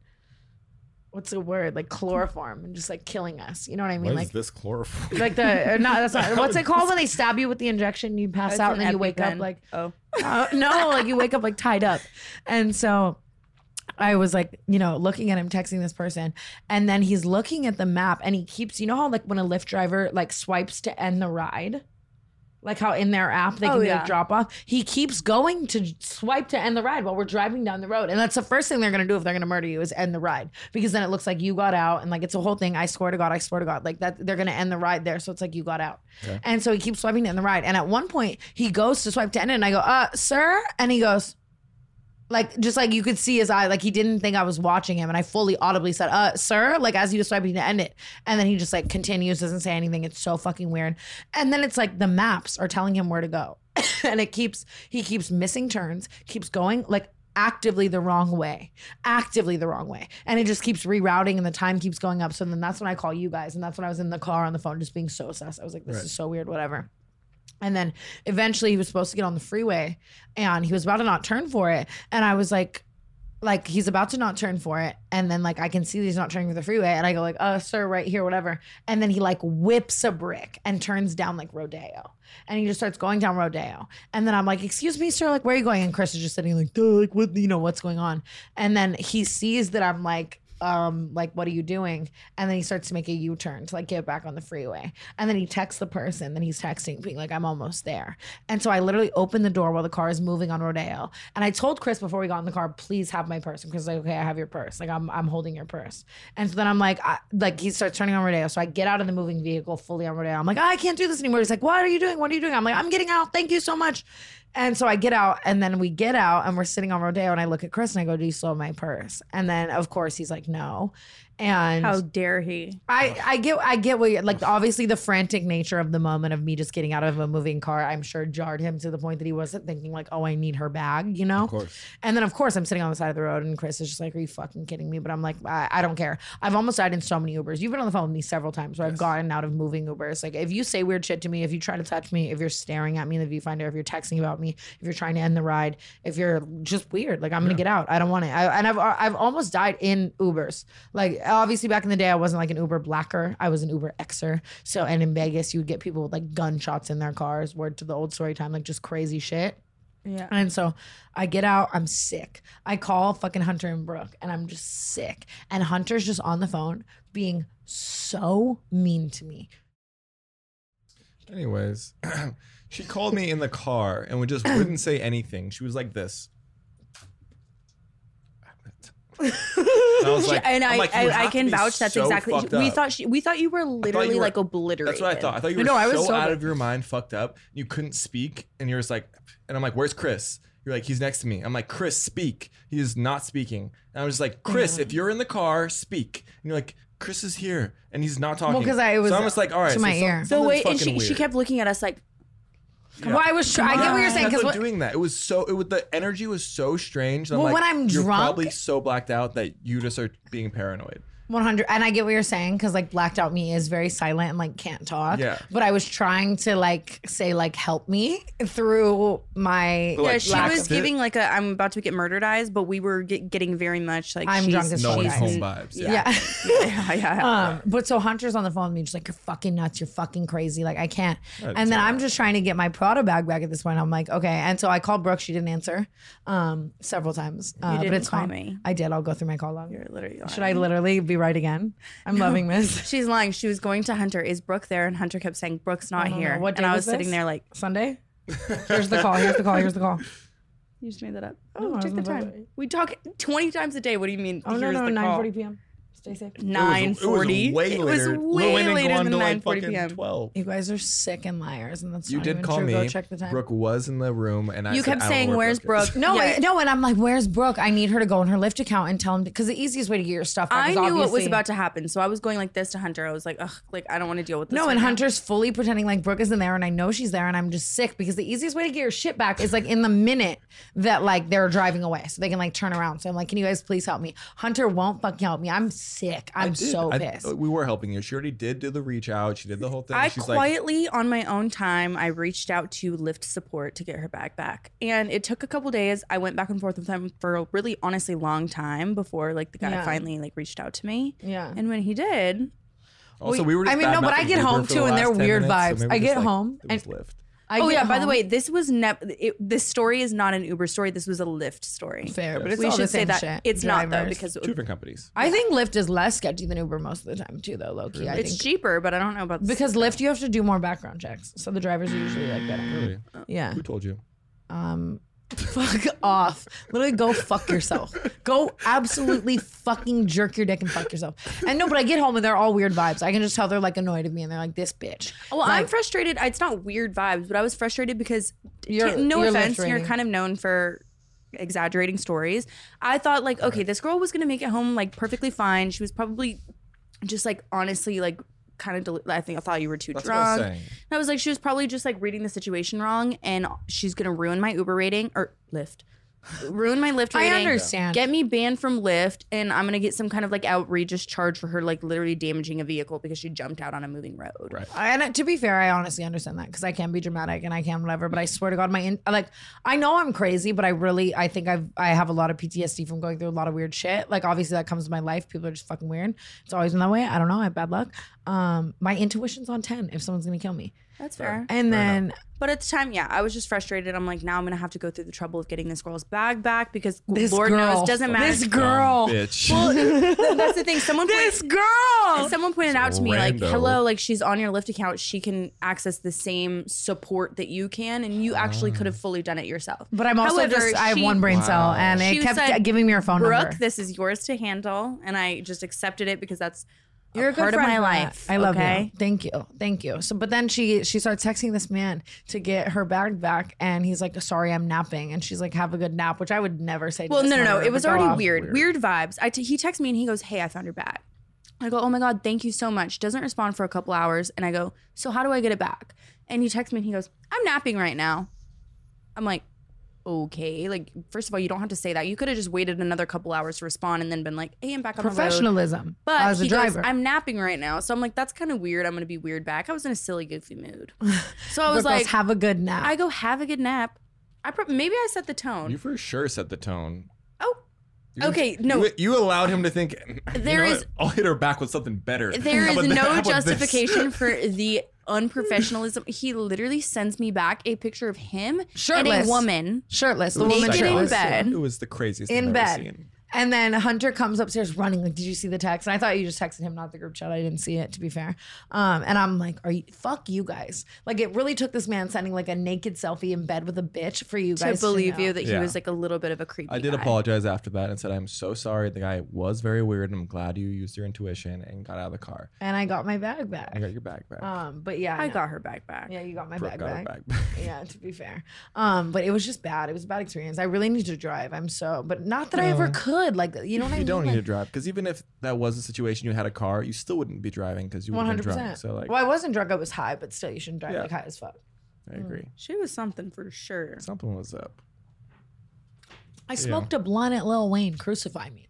What's the word? Like chloroform and just like killing us. You know what I mean? What like is this chloroform? like the or not that's not what's it called when they stab you with the injection you pass It's out an and then you wake up EpiPen. like oh uh, no, like you wake up like tied up. And so I was like, you know, looking at him texting this person, and then he's looking at the map and he keeps, you know how like when a Lyft driver like swipes to end the ride? Like how in their app they can Oh, yeah. like drop off. He keeps going to swipe to end the ride while we're driving down the road. And that's the first thing they're gonna do if they're gonna murder you is end the ride. Because then it looks like you got out and like it's a whole thing. I swear to God, I swear to God. Like that they're gonna end the ride there. So it's like you got out. And so he keeps swiping to end the ride. And at one point he goes to swipe to end it and I go, uh, sir? And he goes, like just like you could see his eye, like he didn't think I was watching him, and I fully audibly said, "Uh, sir," like as he was swiping to end it, and then he just like continues, doesn't say anything. It's so fucking weird. And then it's like the maps are telling him where to go, and it keeps he keeps missing turns, keeps going like actively the wrong way, actively the wrong way, and it just keeps rerouting, and the time keeps going up. So then that's when I call you guys, and that's when I was in the car on the phone, just being so sus. I was like, "This is so weird," whatever. And then eventually he was supposed to get on the freeway and he was about to not turn for it. And I was like, like he's about to not turn for it. And then like I can see that he's not turning for the freeway. And I go like, uh, sir, right here, whatever. And then he like whips a brick and turns down like Rodeo. And he just starts going down Rodeo. And then I'm like, excuse me, sir, like where are you going? And Chris is just sitting like, Duh, like what you know, what's going on? And then he sees that I'm like, um, like, what are you doing? And then he starts to make a U-turn to like get back on the freeway. And then he texts the person, then he's texting, being like, I'm almost there. And so I literally open the door while the car is moving on Rodeo. And I told Chris before we got in the car, please have my purse. And Chris like, okay, I have your purse. Like I'm I'm holding your purse. And so then I'm like, I, like he starts turning on Rodeo. So I get out of the moving vehicle fully on Rodeo. I'm like, I can't do this anymore. He's like, what are you doing? What are you doing? I'm like, I'm getting out. Thank you so much. And so I get out, and then we get out, and we're sitting on Rodeo, and I look at Chris and I go, "Do you still have my purse?" And then, of course, he's like, "No." And how dare he? I, I get I get what you're like obviously the frantic nature of the moment of me just getting out of a moving car I'm sure jarred him to the point that he wasn't thinking like oh I need her bag you know? Of course. and then of course I'm sitting on the side of the road and Chris is just like are you fucking kidding me? But I'm like I, I don't care. I've almost died in so many Ubers. You've been on the phone with me several times where I've gotten out of moving Ubers. Like if you say weird shit to me if you try to touch me if you're staring at me in the viewfinder if you're texting about me if you're trying to end the ride if you're just weird like I'm gonna get out. I don't want it. I, and I've I've almost died in Ubers. Like obviously back in the day I wasn't like an Uber blacker I was an Uber Xer so and in Vegas you would get people with like gunshots in their cars word to the old story time like just crazy shit yeah and so I get out, I'm sick. I call fucking Hunter and Brooke, and I'm just sick. And Hunter's just on the phone being so mean to me. Anyways, she called me in the car and would just wouldn't say anything. She was like this. And I was like, and I'm like, you I, I can vouch that's so exactly fucked we up. thought she, we thought you were literally were- like obliterated That's what I thought. I thought you were No, I was so out of your mind, fucked up. You couldn't speak, and you're just like, and I'm like, "Where's Chris?" You're like, "He's next to me." I'm like, "Chris, speak." He is not speaking. And I was just like, "Chris, if you're in the car, speak." And you're like, "Chris is here, and he's not talking." Because I- was so I'm like, "All right." to so my some- ear. so wait and fucking she, she kept looking at us like Yeah. Well, I was trying. I get what you're saying because doing that. It was so. It was the energy was so strange. that I'm Well, like, when I'm you're drunk- probably so blacked out that you just are being paranoid. 100 and i get what you're saying because like blacked out me is very silent and like can't talk Yeah. but i was trying to like say like help me through my But, like, Yeah, she lack was of- giving like a I'm about to get murdered eyes, but we were get, getting very much like I'm she's, drunk as No fuck one's home vibes. Yeah. yeah yeah, yeah, yeah. Um, but so Hunter's on the phone with me, just like, you're fucking nuts, you're fucking crazy. Like, I can't. and then I'm just trying to get my Prada bag back at this point. I'm like, okay. And so I called Brooke. She didn't answer um, several times. Uh, but didn't it's call fine. me. I did. I'll go through my call log. You're literally Should I literally be right again? I'm loving this. She's lying. She was going to Hunter. Is Brooke there? And Hunter kept saying Brooke's not no, no. here. What and I was was sitting this? there like, Sunday? Here's the call. Here's the call. Here's the call. you just made that up. No, Oh, I take the was time. We talk 20 times a day. What do you mean? Oh, no, Here's no, the 9.40 p.m. Stay safe. Nine It was forty. way It was later. Lil way Wayne didn't later go on than till, nine like, p.m. 12. You guys are sick and liars, and that's You not did even call true. me. Go check the time. Brooke was in the room, and I You said, kept I don't saying, "Where's Brooke. Brooke?" No, Yeah. I, no, and I'm like, "Where's Brooke? I need her to go in her Lyft account and tell him because the easiest way to get your stuff. Back I is knew what was about to happen, so I was going like this to Hunter. I was like, ugh, like I don't want to deal with this. No, right and now. Hunter's fully pretending like Brooke isn't there, and I know she's there, and I'm just sick because the easiest way to get your shit back is like in the minute that like they're driving away, so they can like turn around. So I'm like, can you guys please help me? Hunter won't fucking help me. I'm sick. I'm Did. so I- pissed. we were helping you. She already did do the reach out. She did the whole thing. I She's like, quietly, on my own time, I reached out to Lyft support to get her bag back, and it took a couple days. I went back and forth with them for a really, honestly, long time before like the guy Yeah. finally like reached out to me. Yeah. and when he did, Also, we were. Just I mean, no, but I get home too, the and they're weird minutes, vibes. maybe I get like, home It was and- Lyft. I oh get yeah. By the way, this was never. This story is not an Uber story. This was a Lyft story. fair, but it's we all should the say that shit. it's not though because Two different companies. I think Lyft is less sketchy than Uber most of the time too, though. Low key, I it's think cheaper, but I don't know about the because Lyft you have to do more background checks, so the drivers are usually like better. Really? Yeah. Who told you? Um, fuck off. Literally, go fuck yourself. Go absolutely fucking jerk your dick and fuck yourself. And no, but I get home and they're all weird vibes. I can just tell they're like annoyed at me and they're like, this bitch. Well, I'm frustrated. It's not weird vibes, but I was frustrated because You're- no you're offense, you're kind of known for exaggerating stories. I thought like, okay, this girl was gonna make it home like perfectly fine. She was probably just like honestly like kind of. Del- I think I thought you were too That's what I was drunk. saying. And I was like, she was probably just like reading the situation wrong, and she's gonna ruin my Uber rating or Lyft. Ruin my Lyft I understand. Get me banned from Lyft, and I'm gonna get some kind of like outrageous charge for her like literally damaging a vehicle because she jumped out on a moving road. Right. And to be fair, I honestly understand that because I can be dramatic and I can whatever. But I swear to God, my in, like I know I'm crazy, but I really I think I've I have a lot of PTSD from going through a lot of weird shit. Like obviously that comes to my life. People are just fucking weird. It's always been that way. I don't know. I have bad luck. Um, my intuition's on ten if someone's gonna kill me. That's fair. And then But at the time, yeah, I was just frustrated. I'm like, now I'm gonna have to go through the trouble of getting this girl's bag back because this Lord girl, knows doesn't matter. This girl, Dumb bitch. That's the thing. Someone this point, girl. someone pointed out to me like, hello, like she's on your Lyft account. She can access the same support that you can, and you actually could have ah. fully done it yourself. But I'm also However, just I have she- one brain cell, Wow. and it She kept said, giving me her phone Brooke, number. Brooke, this is yours to handle, and I just accepted it because that's a You're a good part of my life. I love okay? you. Thank you. Thank you. So, but then she she starts texting this man to get her bag back, and he's like, "Sorry, I'm napping," and she's like, "Have a good nap," which I would never say. To Well, no, no, no. It was already off. weird. weird. vibes. I t- he texts me and he goes, "Hey, I found your bag." I go, "Oh my god, thank you so much." Doesn't respond for a couple hours, and I go, "So how do I get it back?" And he texts me and he goes, "I'm napping right now." I'm like, "Okay." Like, first of all, you don't have to say that. You could have just waited another couple hours to respond and then been like, "Hey, I'm back on the road." Professionalism, But as a driver. goes, "I'm napping right now," so I'm like, "That's kind of weird." I'm gonna be weird back. I was in a silly, goofy mood, so I was Brooke goes, like, "Have a good nap." "I go have a good nap." I pro- maybe I set the tone. You for sure set the tone. oh, You- Okay, no. You, you allowed him to think. There There is. is- I'll hit her back with something better. There How is about that? How no about this? justification for the unprofessionalism. He literally sends me back a picture of him Shirtless. and a woman. shirtless. The woman Naked in bed. It was the craziest in thing I've bed. ever seen. And then Hunter comes upstairs running. Like, did you see the text? And I thought you just texted him, not the group chat. I didn't see it, to be fair. Um, and I'm like, are you fuck you guys? Like, it really took this man sending like a naked selfie in bed with a bitch for you guys To guys believe know. you that he Yeah. was like a little bit of a creepy. I did guy. apologize after that and said I'm so sorry. The guy was very weird, and I'm glad you used your intuition and got out of the car. And I got my bag back. I got your bag back. Um, but yeah, I no. got her back back. Yeah, you got my Brooke bag got her back. bag back. Yeah, to be fair. Um, but it was just bad. It was a bad experience. I really need to drive. I'm so, but not that I ever could. Like, you know what I you don't need Like, to drive because even if that was a situation you had a car, you still wouldn't be driving because you would One have hundred been drunk. percent. So like, well, I wasn't drunk. I was high, but still, you shouldn't drive Yeah. like high as fuck. I agree. Mm. She was something for sure. Something was up. I smoked a blunt at Lil Wayne. Crucify me.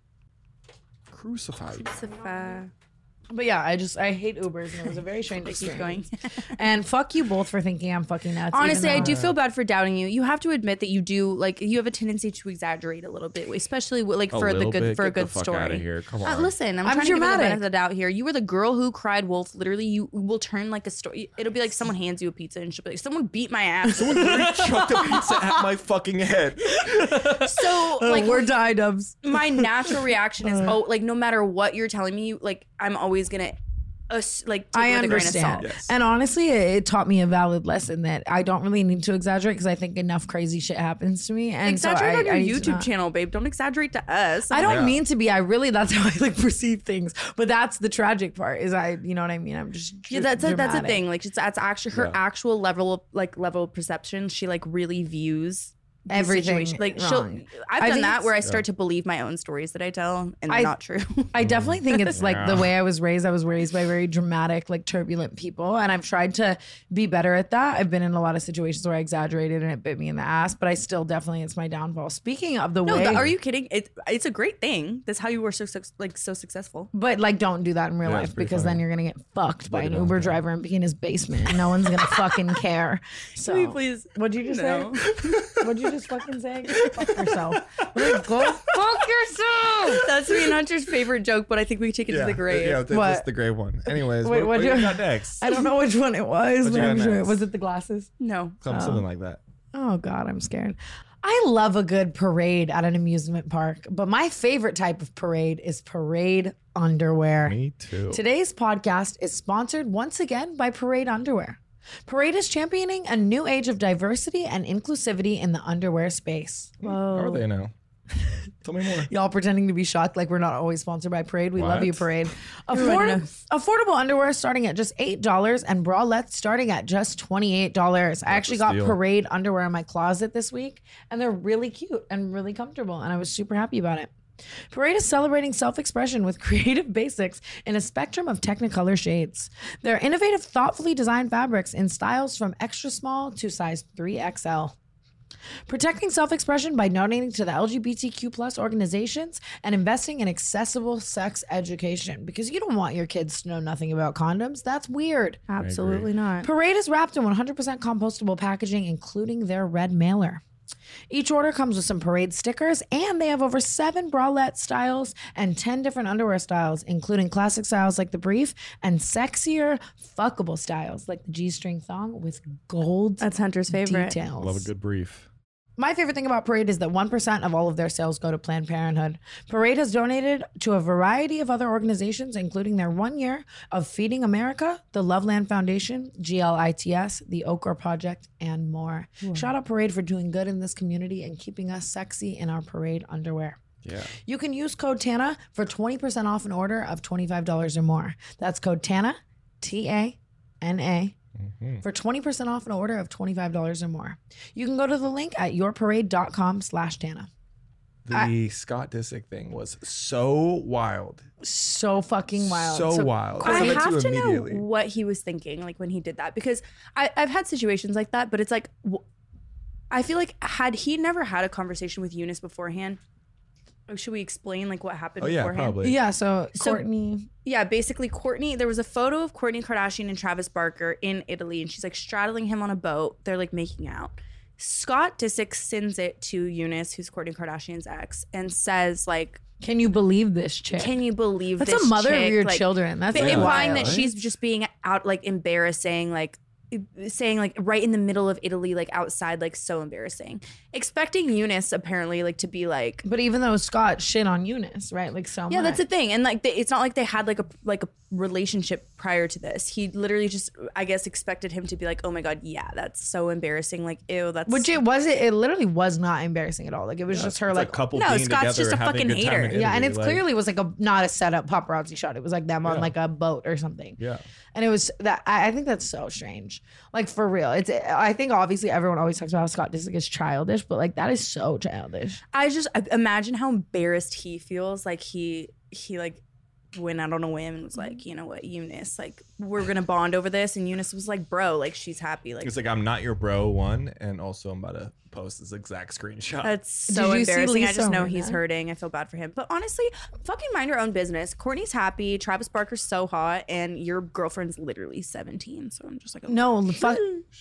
crucified. Safa. But yeah, I just I hate Ubers and it was a very strange Keep experience. going. and fuck you both for thinking I'm fucking nuts. even Honestly, I though- do feel bad for doubting you. You have to admit that you do like you have a tendency to exaggerate a little bit, especially with, like for the little good bit? for a Get the good fuck story. outta here. Come Uh, on. listen, I'm, I'm trying to give you the dramatic. benefit of the doubt here. You were the girl who cried wolf. Literally, you will turn like a story. It'll be like someone hands you a pizza and she'll be like, "Someone beat my ass." Literally chucked a pizza at my fucking head. so Oh, like we're die dubs. my natural reaction is oh like no matter what you're telling me like i'm always gonna us like take I it with a grain of understand. salt Yes. And honestly, it, it taught me a valid lesson that I don't really need to exaggerate because I think enough crazy shit happens to me. And so exaggerate I- on your I youtube not- channel babe don't exaggerate to us I don't Yeah. mean to be. I really that's how I like perceive things. But that's the tragic part. Is I you know what I mean? I'm just yeah that's a, that's a thing like it's, that's actually her Yeah. actual level of like level of perception she like really views the Everything situation. like wrong. she'll i've I done that where i start to believe my own stories that i tell and they're I- not true I definitely think it's like the way I was raised. I was raised by very dramatic, like turbulent people, and I've tried to be better at that. I've been in a lot of situations where I exaggerated and it bit me in the ass, but I still definitely it's my downfall. Speaking of the no way, th- are you kidding it, it's a great thing that's how you were so suc- like so successful But like, don't do that in real Yeah, life pretty because then you're gonna get fucked by an Uber yeah. driver and be in his basement. No one's gonna fucking care. So please What'd you just No. say? What'd you just fucking say? Go fuck yourself. Like, Go fuck yourself. that's me and hunter's favorite joke but i think we take it to the grave Yeah, that's What? the grave one. Anyways, Wait, what, what what do you- you got next? I don't know which one it was, What'd but you I'm got sure next? was it the glasses. no Some, oh. something like that. Oh God, I'm scared. I love a good parade at an amusement park, but my favorite type of parade is parade underwear. Me too. Today's podcast is sponsored once again by Parade Underwear. Parade is championing a new age of diversity and inclusivity in the underwear space. Whoa. How are they now? Tell me more. Y'all pretending to be shocked like we're not always sponsored by Parade. We love you, Parade. Afford- affordable underwear starting at just $8 and bralettes starting at just $28. I actually got steal. Parade underwear in my closet this week and they're really cute and really comfortable. And I was super happy about it. Parade is celebrating self expression with creative basics in a spectrum of Technicolor shades. Their innovative, thoughtfully designed fabrics in styles from extra small to size 3XL. Protecting self expression by donating to the LGBTQ plus organizations and investing in accessible sex education because you don't want your kids to know nothing about condoms. That's weird. absolutely not Parade is wrapped in 100% compostable packaging, including their red mailer. Each order comes with some parade stickers, and they have over seven bralette styles and 10 different underwear styles, including classic styles like the brief and sexier, fuckable styles like the G string thong with gold that's hunter's favorite details. Love a good brief. My favorite thing about Parade is that 1% of all of their sales go to Planned Parenthood. Parade has donated to a variety of other organizations, including their one year of Feeding America, the Loveland Foundation, GLITS, the Okra Project, and more. Shout out Parade for doing good in this community and keeping us sexy in our Parade underwear. Yeah. You can use code TANA for 20% off an order of $25 or more. That's code TANA, T A N A, Mm. for 20% off an order of $25 or more. You can go to the link at yourparade.com slash TANA. The Scott Disick thing was so wild. So fucking wild. So, wild. I sent have you to know what he was thinking, like when he did that, because I, I've had situations like that, but it's like, I feel like had he never had a conversation with Younes beforehand, or should we explain like what happened Oh yeah, beforehand? probably. Yeah, so, So- Kourtney. Yeah, basically, Kourtney. There was a photo of Kourtney Kardashian and Travis Barker in Italy, and she's like straddling him on a boat. They're like making out. Scott Disick sends it to Younes, who's Kourtney Kardashian's ex, and says like, Can you believe this chick? "Can you believe this? That's this a mother chick? of your Like, children. That's but Yeah. implying that she's just being out like embarrassing like saying like right in the middle of Italy like outside like so embarrassing expecting Younes apparently like to be like But even though Scott shit on Younes, right? Like so yeah much. that's the thing and like they, it's not like they had like a like a relationship prior to this he literally just I guess expected him to be like oh my god yeah that's so embarrassing like ew that's Which it was it, it literally was not embarrassing at all. Like it was just her like a couple No, being Scott's just a fucking good hater. in Yeah, and it like- clearly was like a not a setup paparazzi shot. It was like them on like a boat or something. Yeah. And it was that I, I think that's so strange. Like for real. It's I think obviously everyone always talks about how Scott Disick is childish, but like that is so childish. I just I- imagine how embarrassed he feels like he he like went out on a whim and was like, you know what, Younes, like we're gonna bond over this, and Younes was like, bro, like she's happy, like It's like I'm not your bro one, and also I'm about to post this exact screenshot. That's so Did you see embarrassing. I just know Rinna? he's hurting. I feel bad for him. But honestly, fucking mind your own business. Kourtney's happy. Travis Barker's so hot, and your girlfriend's literally 17. So I'm just like, No, fuck.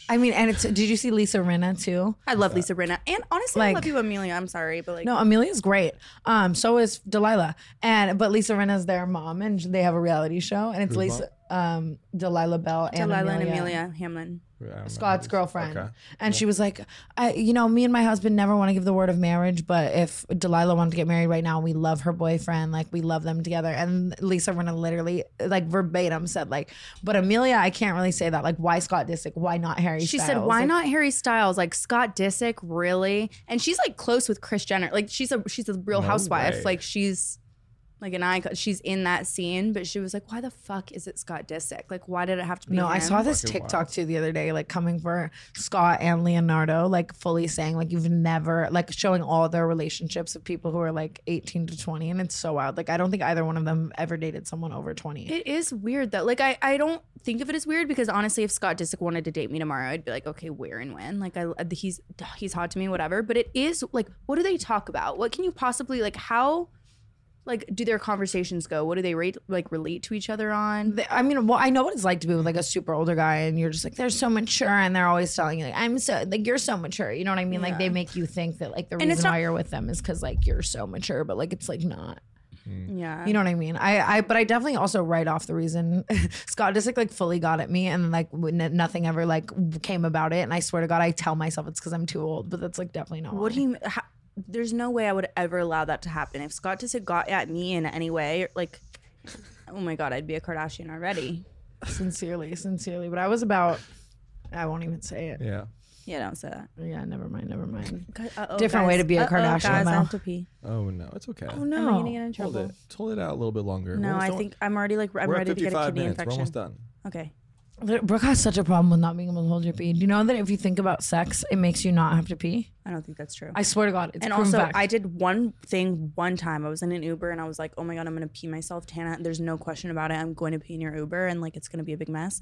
I mean, and it's. Did you see Lisa Rinna too? I love Lisa Rinna, and honestly, I love you, Amelia. I'm sorry, but like, No, Amelia's great. Um, so is Delilah, and but Lisa Rinna's their mom, and they have a reality show, and it's Lisa, um, Delilah Belle, and Delilah Amelia. and Amelia Hamlin. I know Scott's girlfriend. Okay. And she was like, I, you know, me and my husband never want to give the word of marriage, but if Delilah wanted to get married right now, we love her boyfriend, like we love them together. And Lisa Rinna literally, like verbatim said, like, but Amelia, I can't really say that. Like, why Scott Disick? Why not Harry? She said, "Why Like, not Harry Styles? Like Scott Disick, really?" And she's like close with Kris Jenner. Like she's a she's a real No housewife. way. Like she's like an icon. She's in that scene, but she was like, "Why the fuck is it Scott Disick? Like why did it have to be?" No, I saw this Fucking TikTok too the other day, like coming for Scott and Leonardo, like fully saying like you've never like showing all their relationships of people who are like 18 to 20, and it's so wild. Like I don't think either one of them ever dated someone over 20. It is weird though. Like I, I don't think of it as weird because honestly, if Scott Disick wanted to date me tomorrow, I'd be like, okay, where and when? Like I, uh, he's he's hot to me, whatever. But it is like, what do they talk about? What can you possibly like? How like do their conversations go? What do they rate like relate to each other on? They- I mean, well, I know what it's like to be with like a super older guy, and you're just like, they're so mature, and they're always telling you like, I'm so like you're so mature. You know what I mean? Yeah. Like they make you think that like the And reason not- why you're with them is because like you're so mature, but like it's like not. Mm-hmm. Yeah, You know what I mean? I, I, but I definitely also write off the reason Scott Disick like fully got at me, and like when nothing ever like came about it. And I swear to God, I tell myself it's because I'm too old, but that's like definitely not. What why. do you? How, there's no way I would ever allow that to happen. If Scott Disick got at me in any way, like, oh my god, I'd be a Kardashian already. sincerely, sincerely? But I was about. I won't even say it. Yeah. Yeah, don't say that. Yeah, never mind, never mind. Uh-oh, Different way to be a Uh-oh, Kardashian, Guys, though. I have to pee. Oh no, it's okay. Oh, oh no, I no! gonna get in Hold trouble? it. Hold it out a little bit longer. No, I think I'm already like I'm ready to get a kidney minutes. We're infection. almost done. Okay. Brooke has such a problem with not being able to hold your pee. Do you know that if you think about sex, it makes you not have to pee? I don't think that's true. I swear to God, it's and also, fact. I did one thing one time. I was in an Uber and I was like, "Oh my god, I'm gonna pee myself, Tana." There's no question about it. I'm going to pee in your Uber, and like it's gonna be a big mess.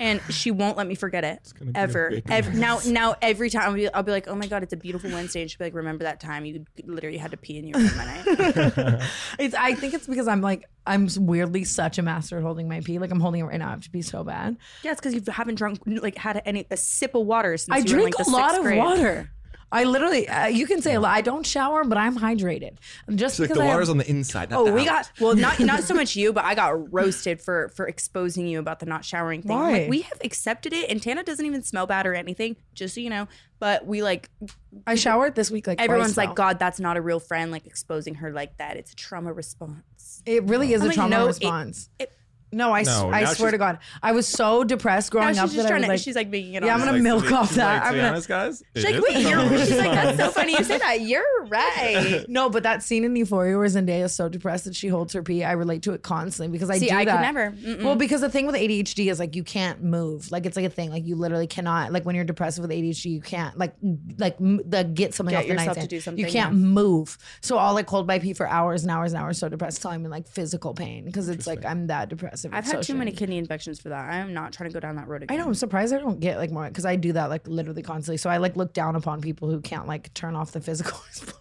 And she won't let me forget it gonna be a ever. big Ever now, now every time I'll be, I'll be like, "Oh my god, it's a beautiful Wednesday," and she'll be like, "Remember that time you literally had to pee in your room at night?" It's. I think it's because I'm like I'm weirdly such a master at holding my pee. Like I'm holding it right now. I have to pee so bad. yeah, it's because you haven't drunk like had any a sip of water since I you were in, drink like, the a lot sixth of grade. water. I literally, uh, you can say. I don't shower, but I'm hydrated. Just like because the I have- water's on the inside. Oh, the we out. got well, not not so much you, but I got roasted for for exposing you about the not showering thing. Why? Like we have accepted it, and Tana doesn't even smell bad or anything, just so you know. But we like I showered this week. Like everyone's like, now. God, that's not a real friend. Like exposing her like that, it's a trauma response. It really is I'm a like, trauma no, it- response. it- no, I, No, sw- I now swear she's- to God, I was so depressed Now growing she's up just that I trying was to. like, she's like making it. Up. Yeah, I'm us. gonna milk to off she's that. Like, I'm to be gonna- honest, guys. She's it like, wait, you're. trauma She's like, that's so funny you say that. You're right. no, but that scene in Euphoria where Zendaya is so depressed that she holds her pee, I relate to it constantly because I See, do I could that. never. Mm-mm. Well, because the thing with ADHD is like you can't move. Like it's like a thing. Like you literally cannot. Like when you're depressed with ADHD, you can't like like m- the, get something Get off the yourself to do something, You can't yeah. move. So I'll like hold my pee for hours and hours and hours. So depressed, till I'm like physical pain because it's like I'm that depressive. I've had so too many kidney infections for that. I am not trying to go down that road again. I know. I'm surprised I don't get like more because I do that like literally constantly. So I like look down upon people who can't like turn off the physical.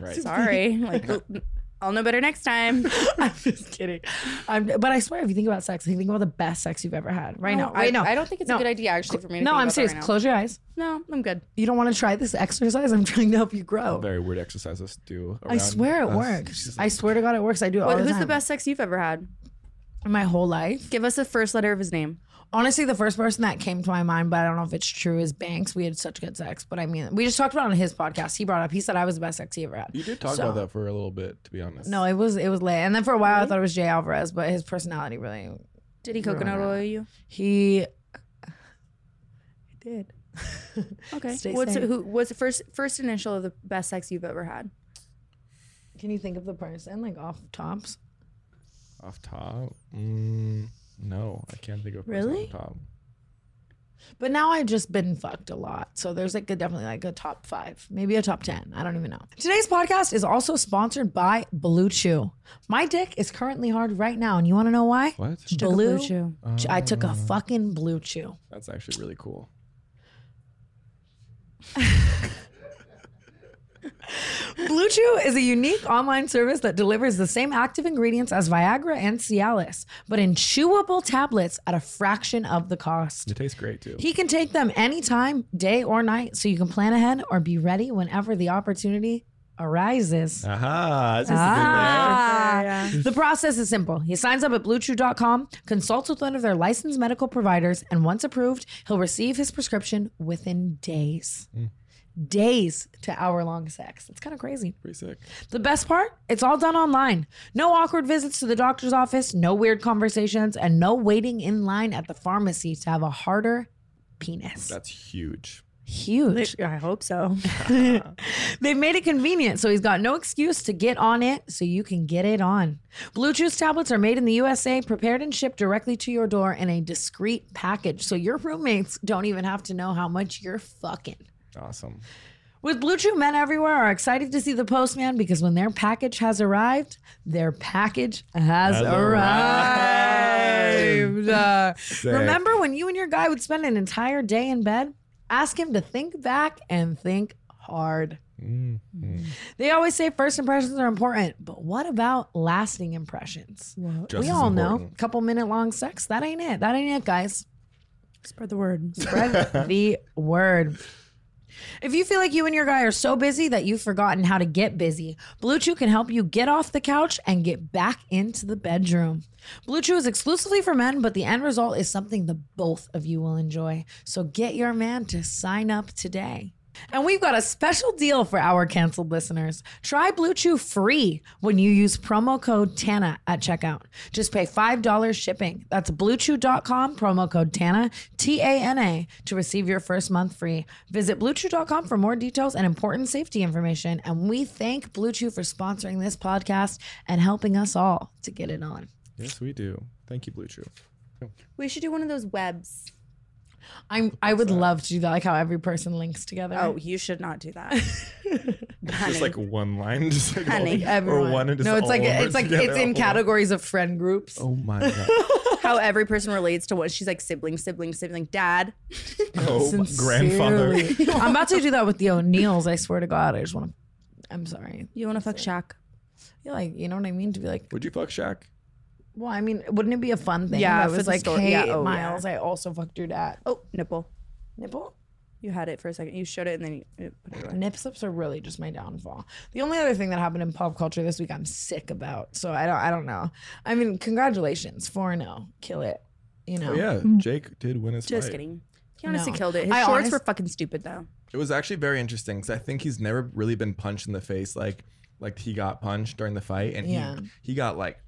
Right. Sorry. Like, I'll know better next time. I'm just kidding. I'm, but I swear, if you think about sex, if think about the best sex you've ever had right now. I, Right now. I don't think it's No. a good idea actually for me to No, think I'm about serious. right. Close your eyes. No, I'm good. You don't want to try this exercise? I'm trying to help you grow. Very weird exercises to do. I swear it us. works. She's I swear to God, it works. I do it all the who's time. the best sex you've ever had? My whole life. Give us the first letter of his name. Honestly, the first person that came to my mind, but I don't know if it's true, is Banks. We had such good sex, but I mean, we just talked about it on his podcast. He brought up. He said I was the best sex he ever had. You did talk So- about that for a little bit, to be honest. No, it was it was late, and then for a while I thought it was Jay Alvarrez, but his personality really Did he coconut oil you? he he did. Okay. Stay what's safe. who? What's the first first initial of the best sex you've ever had? Can you think of the person like off tops? Off top? Mm, no, I can't think of a Really? off top. But now I've just been fucked a lot. So there's like a, definitely like a top five, maybe a top 10. I don't even know. Today's podcast is also sponsored by Blue Chew. My dick is currently hard right now. And you want to know why? What? Blue, Blue Chew. I took a uh. fucking Blue Chew. That's actually really cool. Blue Chew is a unique online service that delivers the same active ingredients as Viagra and Cialis, but in chewable tablets at a fraction of the cost. It tastes great too. He can take them anytime, day or night, so you can plan ahead or be ready whenever the opportunity arises. Aha. That's just Ah. The process is simple. He signs up at bluechew.com, consults with one of their licensed medical providers, and once approved, he'll receive his prescription within days. Days to hour long sex. It's kind of crazy. Pretty sick. The best part? It's all done online. No awkward visits to the doctor's office, no weird conversations, and no waiting in line at the pharmacy to have a harder penis. That's huge. Huge. I hope so. They've made it convenient, so he's got no excuse to get on it so you can get it on. Blue Chew's tablets are made in the USA, prepared and shipped directly to your door in a discreet package, so your roommates don't even have to know how much you're fucking. Awesome. With Blue Chew, men everywhere are excited to see the postman because when their package has arrived, their package has, arrived. Uh, remember when you and your guy would spend an entire day in bed? Ask him to think back and think hard. They always say first impressions are important, but what about lasting impressions? Just we as all know, important. couple minute long sex, that ain't it. That ain't it, guys. Spread the word. Spread the word. If you feel like you and your guy are so busy that you've forgotten how to get busy, Blue Chew can help you get off the couch and get back into the bedroom. Blue Chew is exclusively for men, but the end result is something the both of you will enjoy. So get your man to sign up today. And we've got a special deal for our canceled listeners. Try Blue Chew free when you use promo code TANA at checkout. Just pay $5 shipping. That's bluechew.com, promo code TANA, T A N A, to receive your first month free. Visit bluechew.com for more details and important safety information. And we thank Blue Chew for sponsoring this podcast and helping us all to get it on. Yes, we do. Thank you, Blue Chew. We should do one of those webs. I'm, I would love to do that, like how every person links together. Oh, you should not do that. Just like one line, just like Honey, all, Everyone. or one and just no, it's all like of it's like together, it's in all- categories of friend groups. Oh my god. How every person relates to what she's like sibling, sibling, sibling, dad. Oh, my grandfather. Sincerely. I'm about to do that with the O'Neals. I swear to God, I just want to. I'm sorry. You want to fuck Shaq? Yeah, like you know what I mean? To be like, Would you fuck Shaq? Well, I mean, wouldn't it be a fun thing? Yeah, if it was like, story. hey, Yeah, oh, Miles, I also fucked your dad. Oh, nipple. Nipple. You had it for a second. You showed it and then you, you put it away. Nip slips are really just my downfall. The only other thing that happened in pop culture this week, I'm sick about. So I don't, I don't know. I mean, congratulations, four zero, oh. kill it. You know. Oh yeah, Jake did win his Just fight. kidding. He honestly No. killed it. His I shorts honest- were fucking stupid though. It was actually very interesting because I think he's never really been punched in the face like like he got punched during the fight, and Yeah. he he got like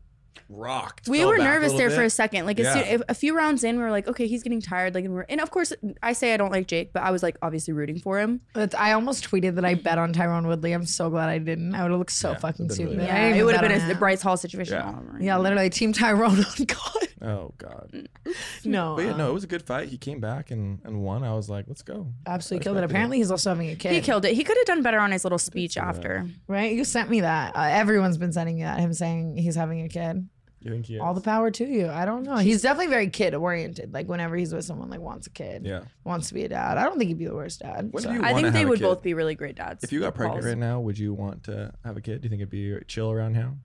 rocked. We were nervous there bit. for a second. Like as Yeah. soon, if, a few rounds in, we were like, okay, he's getting tired. Like, and, we're, and of course, I say I don't like Jake, but I was like obviously rooting for him. But I almost tweeted that I bet on Tyron Woodley. I'm so glad I didn't. I would have looked so Yeah, fucking stupid. really I Yeah, it would have been on a, that. Bryce Hall situation. Yeah. Right. Yeah, literally, Team Tyron on God. Oh god. No, But yeah, no, it was a good fight. He came back and and won. I was like, let's go. absolutely killed it. Apparently, he's also having a kid. He killed it. He could have done better on his little speech after. right? You sent me that. Uh, everyone's been sending me that. Him saying he's having a kid. You think he? All the power to you. I don't know. He's definitely very kid oriented. Like whenever he's with someone, like wants a kid. Yeah. Wants to be a dad. I don't think he'd be the worst dad. When So- do you I wanna think they have a would kid? both be really great dads. If you got pregnant Balls. right now, would you want to have a kid? Do you think it'd be chill around now?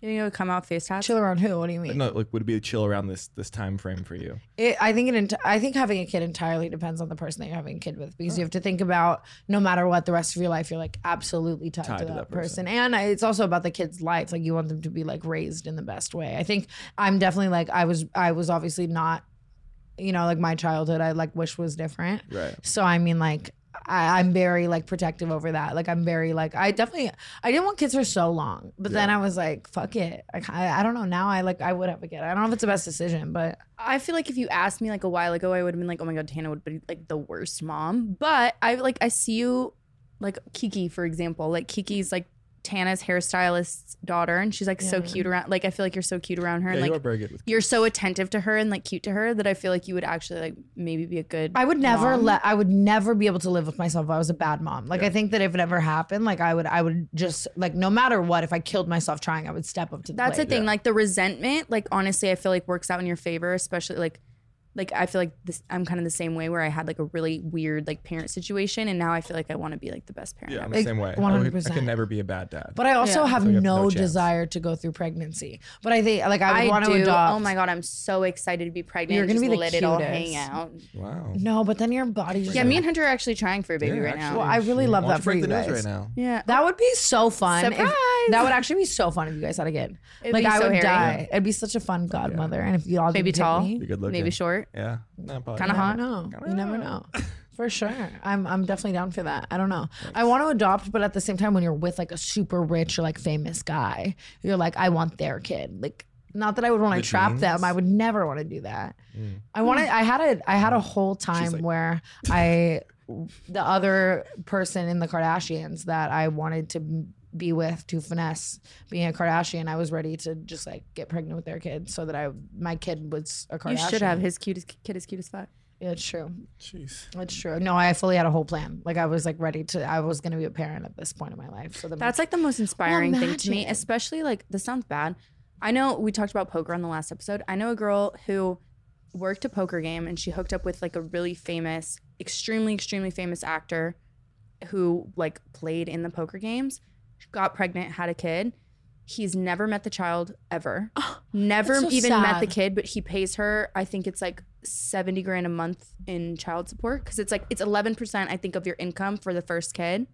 You think it would come out face tats? Chill around who? What do you mean? No, like would it be a chill around this this time frame for you? It, I think it. Ent- I think having a kid entirely depends on the person that you're having a kid with, because you have to think about no matter what the rest of your life, you're like absolutely tied, to, that, person. And it's also about the kid's life. Like you want them to be like raised in the best way. I think I'm definitely like I was. I was obviously not. You know, like my childhood, I like wish was different. Right. So I mean, like. I, I'm very like protective over that. Like I'm very like I definitely I didn't want kids for so long, but then I was like, fuck it. Like, I I don't know. Now I like I would have a kid. I don't know if it's the best decision, but I feel like if you asked me like a while ago, I would have been like, oh my god, Tana would be like the worst mom. But I like I see you, like Kiki for example. Like Kiki's like Tana's hairstylist's daughter, and she's like so cute around. Like I feel like you're so cute around her, Yeah, and you like are very good with you're so attentive to her and like cute to her that I feel like you would actually like maybe be a good. I would never mom. let I would never be able to live with myself if I was a bad mom. Like I think that if it ever happened, like I would I would just like no matter what, if I killed myself trying, I would step up to the That's the plate. thing. Like the resentment, like honestly, I feel like works out in your favor, especially like like I feel like this I'm kind of the same way where I had like a really weird like parent situation and now I feel like I want to be like the best parent. Yeah, I'm the Like, same way. I, would, I 100%. can never be a bad dad. But I also Yeah. have So you have no, no chance. desire to go through pregnancy. But I think like I would I want do. to adopt. Oh my god, I'm so excited to be pregnant. You're gonna Just be the let it all cutest. hang out. wow. No, but then your body. Just Yeah, me and Hunter are actually trying for a baby Yeah, right actually. now. Well, I really love Why don't that for break you the news guys. right now. yeah. That would be so fun. if- Surprise! That would actually be so fun if you guys had a kid. It'd like be I so would hairy. die. It'd be such a fun godmother. And if you all Maybe didn't pick tall. me, Be good looking. Maybe short. Yeah. No, probably Kinda hot. No, you never know. For sure. I'm I'm definitely down for that. I don't know. I want to adopt, but at the same time, when you're with like a super rich or like famous guy, you're like, I want their kid. Like, not that I would want to The trap genes? them. I would never want to do that. Mm. I wanted. I had a. I had a whole time like- where I, the other person in the Kardashians that I wanted to be with to finesse being a Kardashian, I was ready to just like get pregnant with their kid so that I my kid was a Kardashian. You should have his cutest kid is cute as fuck. Yeah, it's true. Jeez. It's true. No, I fully had a whole plan. Like I was like ready to. I was going to be a parent at this point in my life. So that That's like the most inspiring thing to me, especially like this sounds bad. I know we talked about poker on the last episode. I know a girl who worked a poker game and she hooked up with like a really famous, extremely, extremely famous actor who like played in the poker games, got pregnant, had a kid. He's never met the child ever. never so even met the kid, but he pays her, I think it's like 70 grand a month in child support because it's like it's 11% I think of your income for the first kid.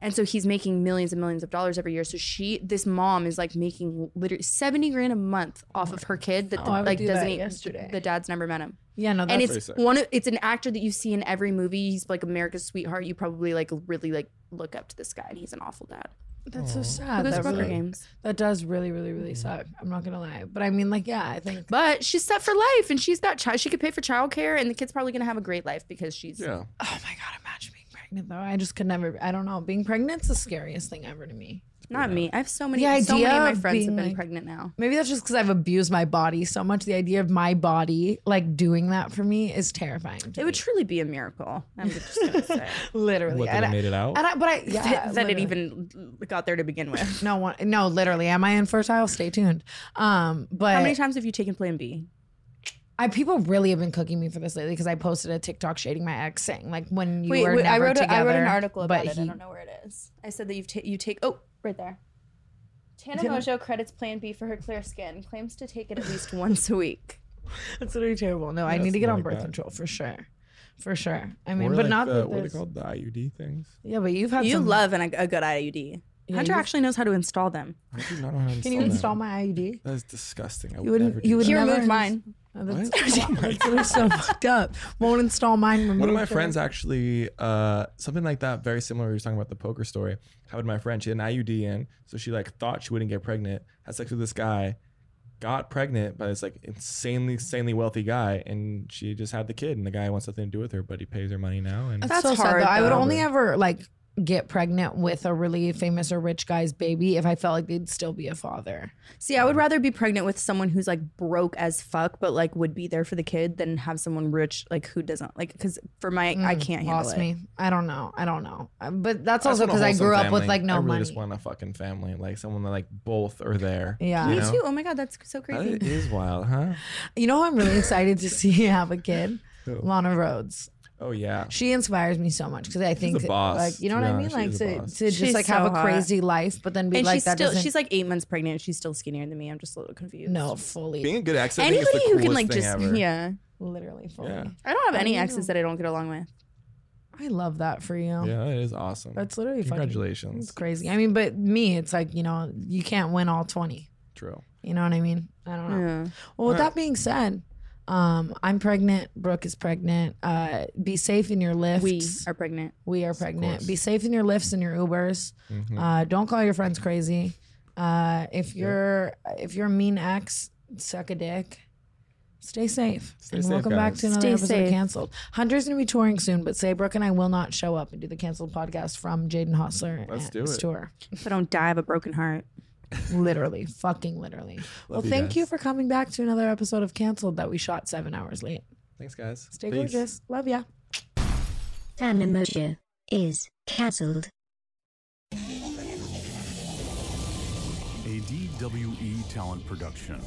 And so he's making millions and millions of dollars every year. So she, this mom, is like making literally seventy grand a month off of her kid that Oh, I would like do doesn't e- yesterday. The dad's never met him, yeah, no, that's and it's sick. one. Of, it's an actor that you see in every movie. He's like America's sweetheart. You probably like really like look up to this guy, and he's an awful dad. That's so sad. goes to That, poker really, games? that does really, really, really mm. suck. I'm not gonna lie, but I mean, like, yeah, I think. But she's set for life, and she's got child. She could pay for childcare, and the kid's probably gonna have a great life because she's. Yeah. Oh my god, imagine being pregnant though. I just could never. I don't know. Being pregnant's the scariest thing ever to me. Not me. I have so many. The so many of idea my of friends have being, been like- pregnant now. Maybe that's just because I've abused my body so much. The idea of my body like doing that for me is terrifying. To It would me. truly be a miracle. I'm just gonna say literally. What, that And it I- made it out? And I, but I, yeah, that, that it literally. even got there to begin with. No one, no, literally. Am I infertile? Stay tuned. Um, but How many times have you taken Plan B? I people really have been cooking me for this lately because I posted a TikTok shading my ex, saying like when you Wait, were wait never I wrote together. I wrote an article about but it. I don't know where it is. I said that you've ta- you take oh right there. Tana Tana- Mongeau credits Plan B for her clear skin. Claims to take it at least once a week. That's literally terrible. No, I need to get on something birth that. control for sure, for sure. I mean, Or but like not uh, the, what are they called? The IUD things. Yeah, but you've had You some. love an, a good IUD. Hunter actually knows how to install them. I do not know how to Can you that. install my IUD? That is disgusting. I You would wouldn't- never do you would that. He never removed mine. Oh, that's, What? that's literally so fucked up. Won't install mine. One of my it. friends actually, uh, something like that, very similar. We were talking about the poker story. How would my friend? She had an IUD in, so she like thought she wouldn't get pregnant. Had sex with this guy, got pregnant by this like insanely, insanely wealthy guy, and she just had the kid. And the guy wants nothing to do with her, but he pays her money now. And That's, That's so sad. hard, Though. I would only ever like get pregnant with a really famous or rich guy's baby if I felt like they'd still be a father. See, I would rather be pregnant with someone who's like broke as fuck, but like would be there for the kid than have someone rich like who doesn't like because for my I can't handle Lost it. me. I don't know. I don't know. Uh, But that's I also just want a because I wholesome grew up with like no I really money. just want a fucking family, like someone that like both are there. Yeah. Me know? too. Oh my god, that's so crazy. is wild, huh? You know I'm really excited to see you have a kid? Lana Rhoades. Oh yeah. She inspires me so much because I think a boss, like you know what be I mean, honest, like is a to, boss. to just She's like so have a hot. crazy life, but then be and like she's that still doesn't. she's like eight months pregnant and she's still skinnier than me. I'm just a little confused. no fully, Being a good ex, I think is Anybody the who coolest can like thing just ever. yeah. literally fully. Yeah. I don't have any know. exes that I don't get along with. I love that for you. Yeah, it is awesome. That's literally fucking- congratulations. It's crazy. I mean, but me, it's like you know, you can't win all twenty. True. You know what I mean? I don't know. Yeah. Well, with that being said, um, I'm pregnant. Brooke is pregnant. Uh, be safe in your lifts. We are pregnant. We are pregnant. Be safe in your lifts and your Ubers. Mm-hmm. Uh, don't call your friends crazy. Uh, if you're if you're a mean ex, suck a dick. Stay safe. Stay and safe, welcome back guys. to another Stay episode safe. of Cancelled. Hunter's going to be touring soon, but Say Brooke and I will not show up and do the Cancelled podcast from Jaden Hossler Let's do it. tour. If I don't die of a broken heart. Literally, fucking literally. well, you thank guys. you for coming back to another episode of Cancelled that we shot seven hours late. Thanks, guys. Stay Peace. gorgeous. Love ya. Tana Mongeau is cancelled. A DWE talent production.